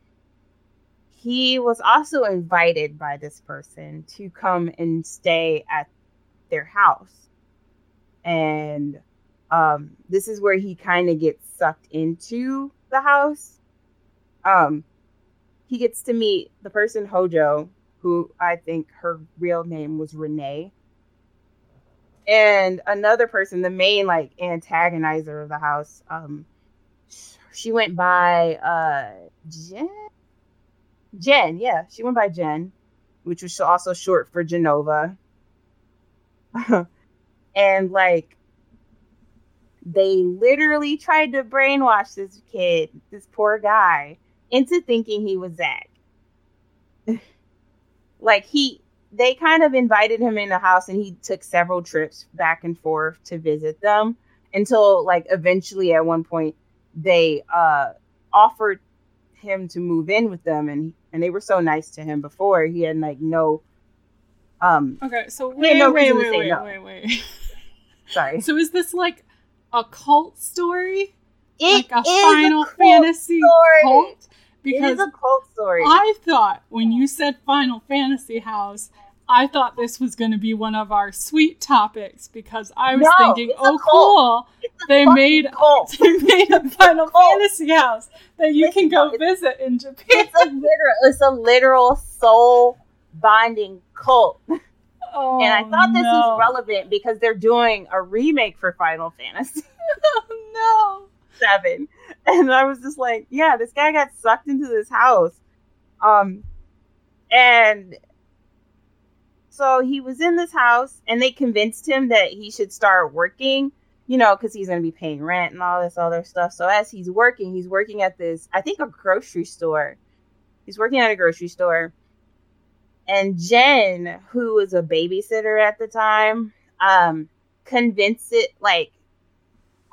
he was also invited by this person to come and stay at their house, and um, this is where he kind of gets sucked into the house. Um, he gets to meet the person Hojo, who I think her real name was Renee and another person, the main like antagonizer of the house, um, she went by uh Jen. Jen, yeah, she went by Jen, which was also short for Jenova. and like they literally tried to brainwash this kid, this poor guy, into thinking he was Zack. like he they kind of invited him in the house and he took several trips back and forth to visit them until like eventually at one point they uh offered him to move in with them, and and they were so nice to him before. He had like no. Um. Okay, so wait, no wait, wait, wait, no. wait, wait. Sorry. So is this like a cult story? It like a Final cult Fantasy story. cult? Because is a cult story. I thought when you said Final Fantasy House, I thought this was going to be one of our sweet topics because I was No, thinking, oh, cool, they made cult. they made a Final cult. Fantasy House that you Listen, can go visit in Japan. It's a literal. It's a literal soul bonding cult. Oh, and I thought this no. was relevant because they're doing a remake for Final Fantasy Oh, Seven, and I was just like, yeah, this guy got sucked into this house, um, and so he was in this house, and they convinced him that he should start working, you know, because he's going to be paying rent and all this other stuff. So as he's working, he's working at this, I think, a grocery store. He's working at a grocery store. And Jen, who was a babysitter at the time, um, convinced it like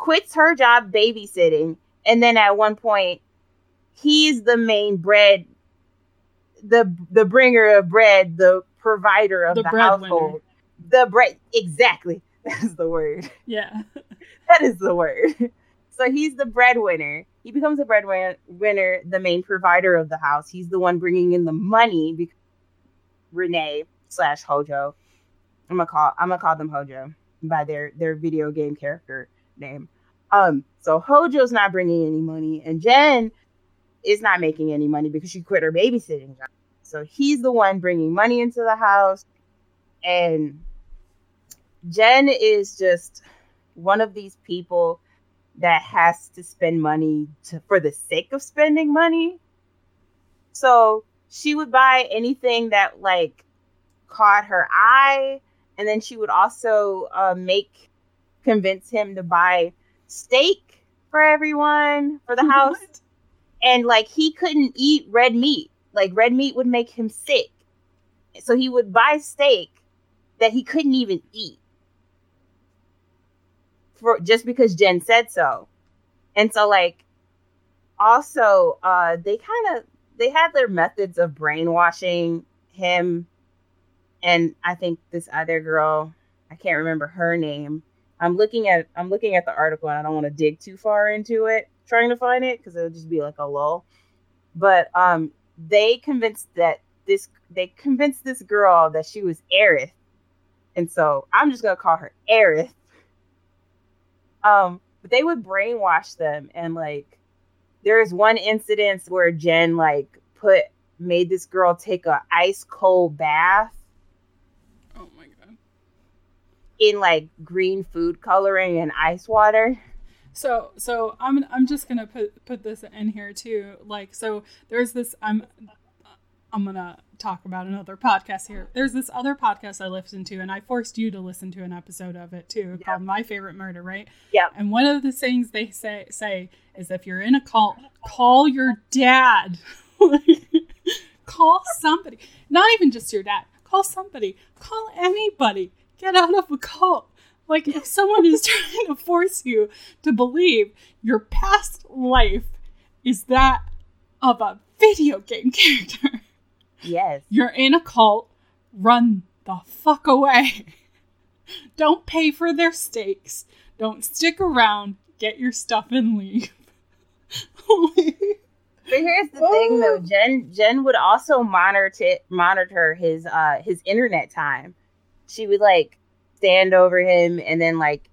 quits her job babysitting, and then at one point, he's the main bread, the the bringer of bread, the provider of The the, household. The bread, exactly. That's the word. yeah. That is the word. So he's the breadwinner. He becomes a breadwinner, the main provider of the house. He's the one bringing in the money. Because Renee slash Hojo, I'm gonna call I'm gonna call them Hojo by their their video game character name. Um, so Hojo's not bringing any money, and Jen is not making any money because she quit her babysitting job. So he's the one bringing money into the house, and Jen is just one of these people that has to spend money to, for the sake of spending money. So she would buy anything that like caught her eye, and then she would also uh, make convince him to buy steak for everyone for the house, What? and like he couldn't eat red meat. Like red meat would make him sick, so he would buy steak that he couldn't even eat for just because Jen said so. And so like also uh they kind of they had their methods of brainwashing him and I think this other girl, I can't remember her name. I'm looking at I'm looking at the article and I don't want to dig too far into it trying to find it because it'll just be like a lull. But um they convinced that this they convinced this girl that she was Aerith. And so I'm just gonna call her Aerith um but they would brainwash them and like there's one incident where jen like put made this girl take a ice cold bath Oh my god. In like green food coloring and ice water So so I'm I'm just gonna put put this in here too. Like so there's this I'm I'm gonna talk about another podcast here. There's this other podcast I listened to, and I forced you to listen to an episode of it too, called My Favorite Murder, right? Yeah. And one of the things they say say is if you're in a cult, call your dad. call somebody. Not even just your dad. Call somebody. Call anybody. Get out of a cult. Like if someone is trying to force you to believe your past life is that of a video game character, yes you're in a cult, run the fuck away. Don't pay for their steaks. Don't stick around. Get your stuff and leave. but here's the thing though jen jen would also monitor monitor his uh his internet time she would like stand over him and then like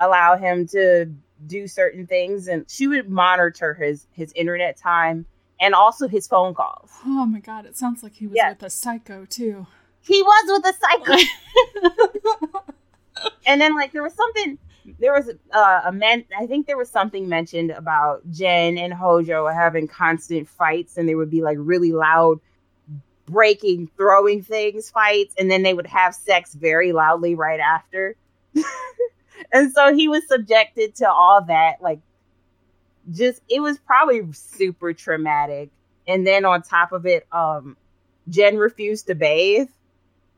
allow him to do certain things and she would monitor his his internet time and also his phone calls oh my god, it sounds like he was Yeah. with a psycho too. he was with a psycho and then like there was something there was uh, a man i think there was something mentioned about jen and hojo having constant fights and they would be like really loud breaking throwing things fights and then they would have sex very loudly right after. And so he was subjected to all that like just it was probably super traumatic. And then on top of it um jen refused to bathe.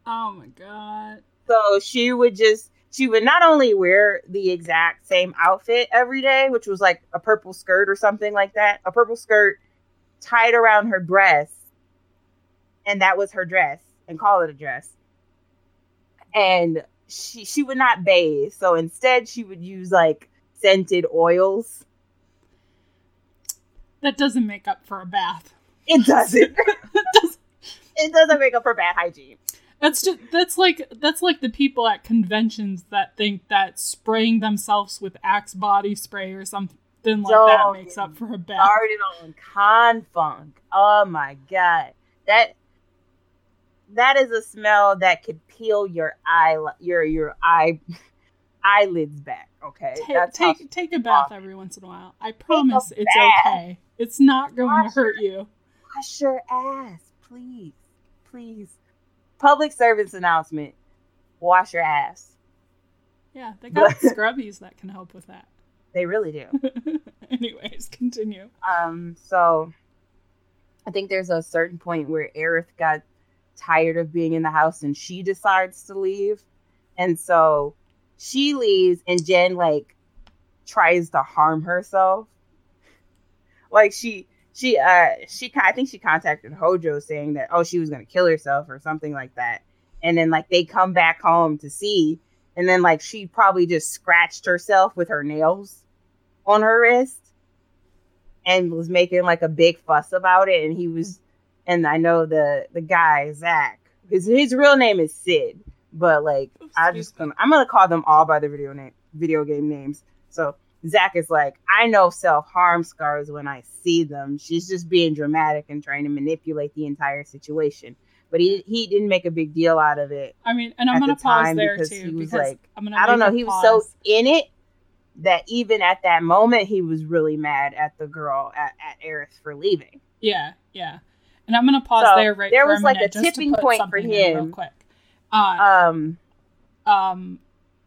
Oh my god. so she would just she would not only wear the exact same outfit every day, which was like a purple skirt or something like that, a purple skirt tied around her breast, and that was her dress, and call it a dress. And she she would not bathe, so instead she would use like scented oils. That doesn't make up for a bath. It doesn't. It does- it doesn't make up for bad hygiene. That's just that's like that's like the people at conventions that think that spraying themselves with Axe body spray or something like that Don't makes up for a bath. Started on con funk. Oh my god, that that is a smell that could peel your eye your your eye eyelids back. Okay, Ta- that's how take take a bath every once in a while. I promise it's bath. okay. It's not going to Wash hurt you. wash your ass, please, please. Public service announcement: wash your ass. Yeah, they got scrubbies that can help with that. They really do. Anyways, continue. Um, so I think there's a certain point where Aerith got tired of being in the house and she decides to leave. And so she leaves and Jen like tries to harm herself. Like she she uh she I think she contacted Hojo saying that oh she was gonna kill herself or something like that. And then like they come back home to see and then like she probably just scratched herself with her nails on her wrist and was making like a big fuss about it and he was and I know the the guy Zack his his real name is Sid but like I just gonna I'm gonna call them all by their video name video game names so Zack is like I know self harm scars when I see them she's just being dramatic and trying to manipulate the entire situation but he he didn't make a big deal out of it I mean, and I'm gonna the pause there because too he was because like- I'm gonna. I don't know he was so in it that even at that moment he was really mad at the girl at, at Aerith for leaving. Yeah, yeah. And I'm gonna pause So, there right there was a like a to tipping point for something real quick. Uh, Um um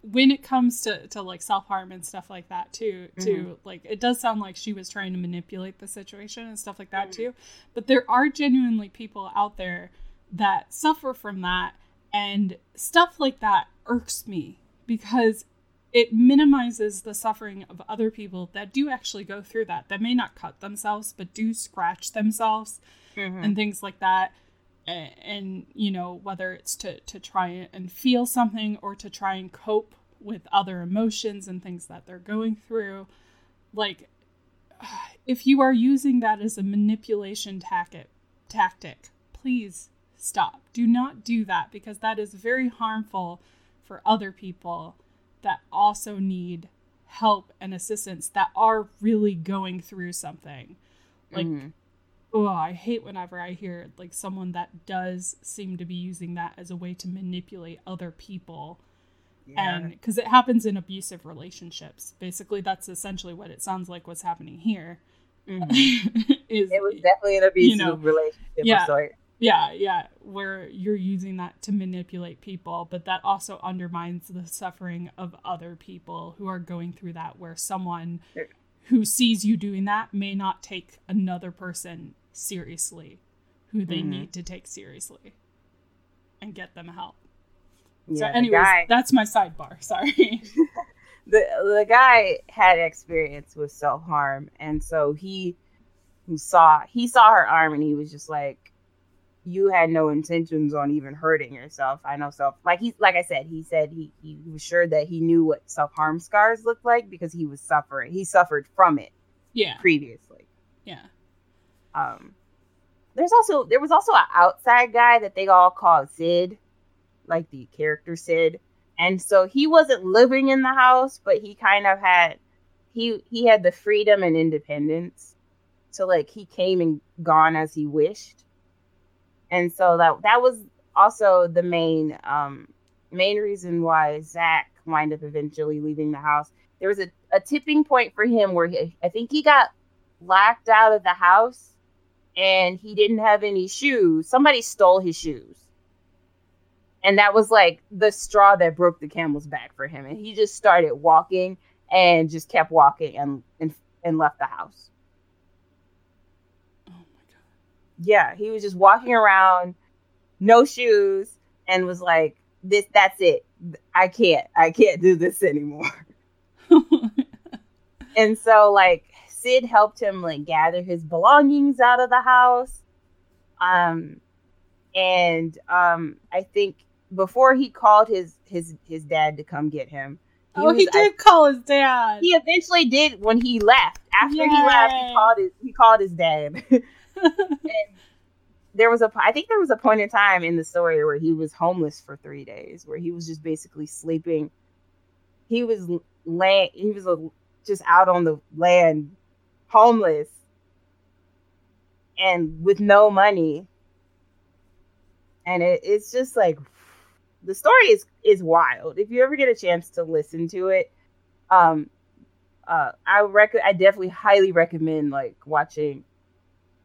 when it comes to, to like self-harm and stuff like that too too Mm-hmm. like it does sound like she was trying to manipulate the situation and stuff like that Mhm. too but there are genuinely people out there that suffer from that and stuff like that irks me because it minimizes the suffering of other people that do actually go through that that may not cut themselves but do scratch themselves mhm. and things like that and, and you know whether it's to to try and feel something or to try and cope with other emotions and things that they're going through like if you are using that as a manipulation tactic tactic please stop do not do that because that is very harmful for other people that also need help and assistance that are really going through something like Mhm. Oh i hate whenever i hear like someone that does seem to be using that as a way to manipulate other people Yeah. and because it happens in abusive relationships basically that's essentially what it sounds like what's happening here Mhm. is it was definitely an abusive know, relationship yeah. yeah yeah where you're using that to manipulate people but that also undermines the suffering of other people who are going through that where someone who sees you doing that may not take another person seriously who they Mhm. need to take seriously and get them help Yeah, so anyways guy- that's my sidebar sorry the the guy had experience with self harm, and so he saw he saw her arm, and he was just like, "You had no intentions on even hurting yourself." I know self like he like I said, he said he he was sure that he knew what self harm scars looked like because he was suffering. He suffered from it yeah previously. yeah Um, there's also there was also an outside guy that they all called Sid, like the character Sid, and so he wasn't living in the house, but he kind of had he he had the freedom and independence, so like he came and gone as he wished, and so that that was also the main um main reason why Zack wind up eventually leaving the house. There was a, a tipping point for him where he, I think he got locked out of the house and he didn't have any shoes. Somebody stole his shoes. And that was like the straw that broke the camel's back for him. And he just started walking and just kept walking and and, and left the house. oh my god Yeah, he was just walking around, no shoes, and was like, This that's it. I can't I can't do this anymore. And so like Sid helped him like gather his belongings out of the house. Um, and um, I think before he called his his his dad to come get him. He oh, was, he did I, call his dad. He eventually did when he left. After Yay. he left, he called his he called his dad. and there was a I think there was a point in time in the story where he was homeless for three days, where he was just basically sleeping. He was land he was a, just out on the land, homeless, and with no money. And it, it's just like the story is is wild. If you ever get a chance to listen to it, um, uh, I rec I definitely highly recommend like watching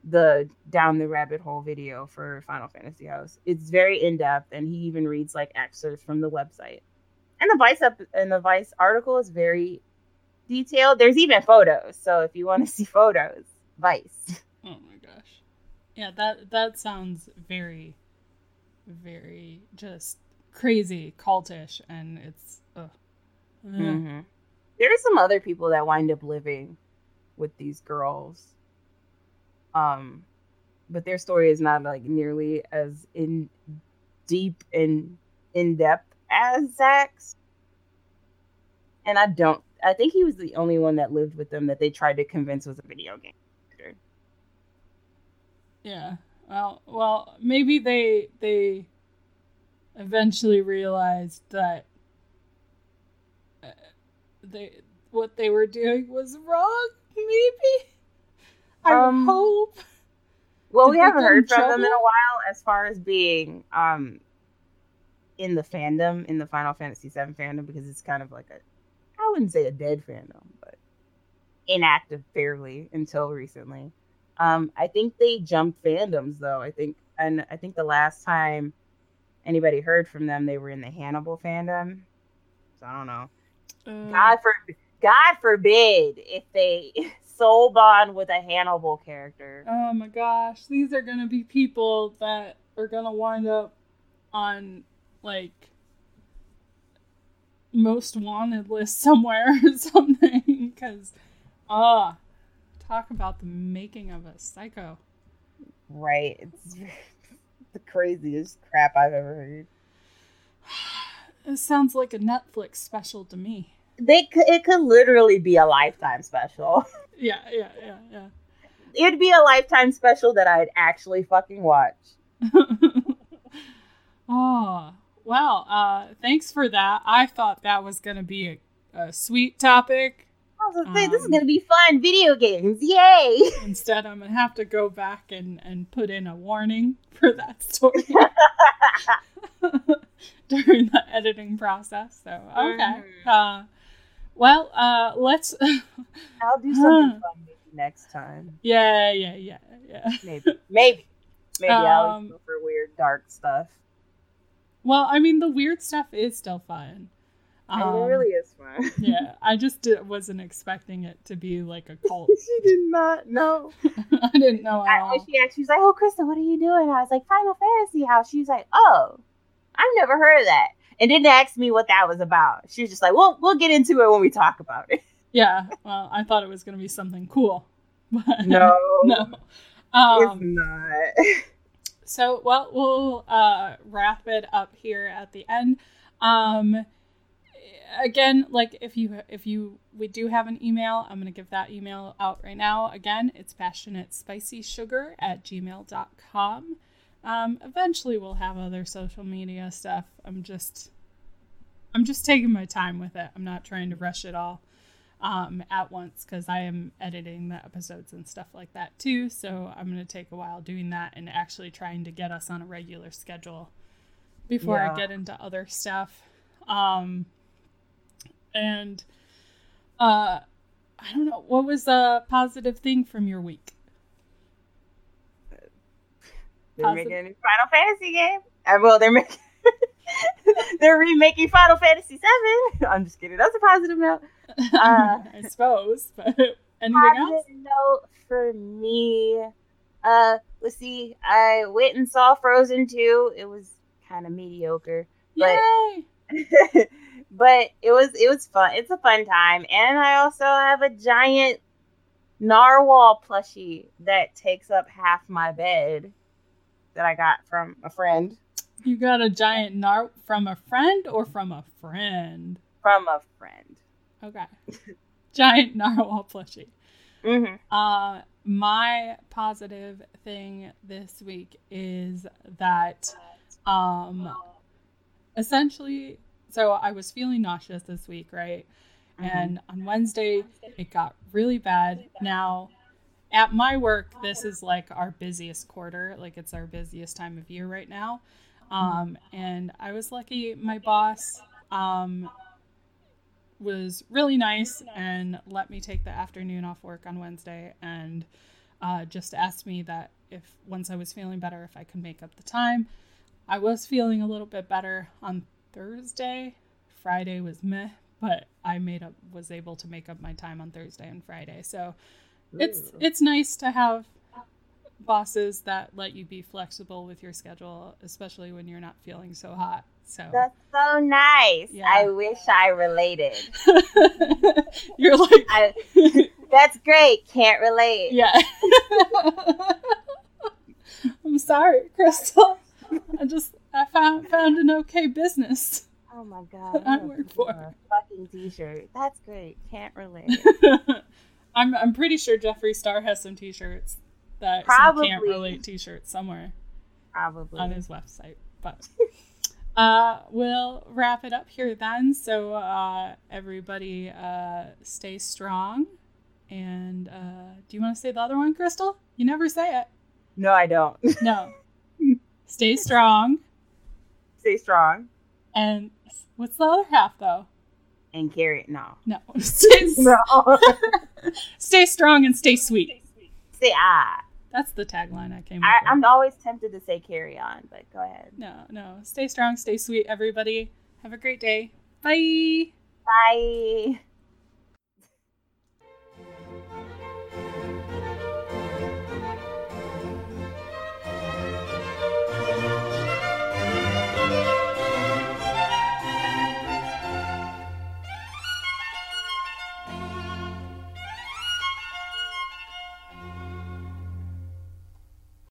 the down the rabbit hole video for Final Fantasy House. It's very in depth, and he even reads like excerpts from the website. And the Vice up and the Vice article is very detailed. There's even photos, so if you want to see photos, Vice. Oh my gosh, yeah that that sounds very, very just crazy cultish, and it's. Uh, mm-hmm. There are some other people that wind up living with these girls um, but their story is not like nearly as in deep and in depth as Zack's. And I don't. I think he was the only one that lived with them that they tried to convince was a video game. Yeah. Well, well, maybe they they eventually realized that uh, they what they were doing was wrong. Maybe. I um, hope. Well, Did we haven't heard from them in a while as far as being um in the fandom, in the Final Fantasy VII fandom, because it's kind of like a, I wouldn't say a dead fandom, but inactive fairly until recently. Um, I think they jumped fandoms though. I think, and I think the last time anybody heard from them, they were in the Hannibal fandom. So I don't know. Uh, God for God forbid if they soul bond with a Hannibal character. Oh my gosh, these are gonna be people that are gonna wind up on like most wanted list somewhere or something. Because, ah, uh, talk about the making of a psycho. Right, it's the craziest crap I've ever heard. It sounds like a Netflix special to me. They could, it could literally be a lifetime special. Yeah, yeah, yeah, yeah. It'd be a lifetime special that I'd actually fucking watch. oh, well, uh, thanks for that. I thought that was going to be a, a, sweet topic. I was to say, um, this is um, going to be fun. Video games. Yay. Instead, I'm going to have to go back and, and put in a warning for that story during the editing process. So, okay. Mm-hmm. Uh, well, uh, let's. I'll do something fun maybe next time. Yeah, yeah, yeah, yeah. Maybe, maybe, maybe um, I'll go for weird, dark stuff. Well, I mean, the weird stuff is still fun. Um, it really is fun. yeah, I just did, wasn't expecting it to be like a cult. she did not know. I didn't know at all. She, she was like, "Oh, Krista, what are you doing?" I was like, "Final Fantasy House." She was like, "Oh, I've never heard of that." and didn't ask me what that was about. She was just like, "Well, we'll get into it when we talk about it." Yeah, well, I thought it was going to be something cool, but no, no, um, it's not. So, well, we'll uh, wrap it up here at the end. Um, again, like if you if you we do have an email, I'm to give that email out right now. Again, it's passionate spicy sugar at gmail.com. Um, eventually, we'll have other social media stuff. I'm just, I'm just taking my time with it. I'm not trying to rush it all um, at once because I am editing the episodes and stuff like that too. So I'm going to take a while doing that and actually trying to get us on a regular schedule before yeah. I get into other stuff. Um, and uh, I don't know what was a positive thing from your week. They're making a new Final Fantasy game. Uh, well, they're making they're remaking Final Fantasy Seven. I'm just kidding. That's a positive note. Uh, I suppose. But anything else? note for me. Uh, let's see. I went and saw Frozen 2. It was kind of mediocre. But, Yay! but it was it was fun. It's a fun time, and I also have a giant narwhal plushie that takes up half my bed that I got from a friend. You got a giant nar from a friend or from a friend? From a friend. Okay. giant narwhal plushie. Mm-hmm. Uh, my positive thing this week is that, um, essentially, so I was feeling nauseous this week, right? And on Wednesday, it got really bad. Now, at my work, this is like our busiest quarter, like it's our busiest time of year right now. Um, and I was lucky, my boss um, was really nice and let me take the afternoon off work on Wednesday and uh, just asked me that if once I was feeling better, if I could make up the time. I was feeling a little bit better on Thursday. Friday was meh, but I made up was able to make up my time on Thursday and Friday. So it's it's nice to have bosses that let you be flexible with your schedule, especially when you're not feeling so hot. So That's so nice. Yeah. I wish I related. you're like I, that's great. Can't relate. yeah. I'm sorry, Crystal. I just I found found an okay business. Oh my god. I work for a fucking t-shirt. That's great. Can't relate. I'm I'm pretty sure Jeffree Star has some T-shirts that some can't Probably. relate T-shirts somewhere Probably. on his website. But uh, we'll wrap it up here then. So uh, everybody uh, stay strong. And uh, do you want to say the other one, Crystal? You never say it. No, I don't. No. stay strong. Stay strong And what's the other half though? and carry it. No. No. Stay, No. stay strong and stay sweet. Stay ah. That's the tagline I came up I, with. I'm always tempted to say carry on, but go ahead. No, no. Stay strong, stay sweet, everybody. Have a great day. Bye. Bye.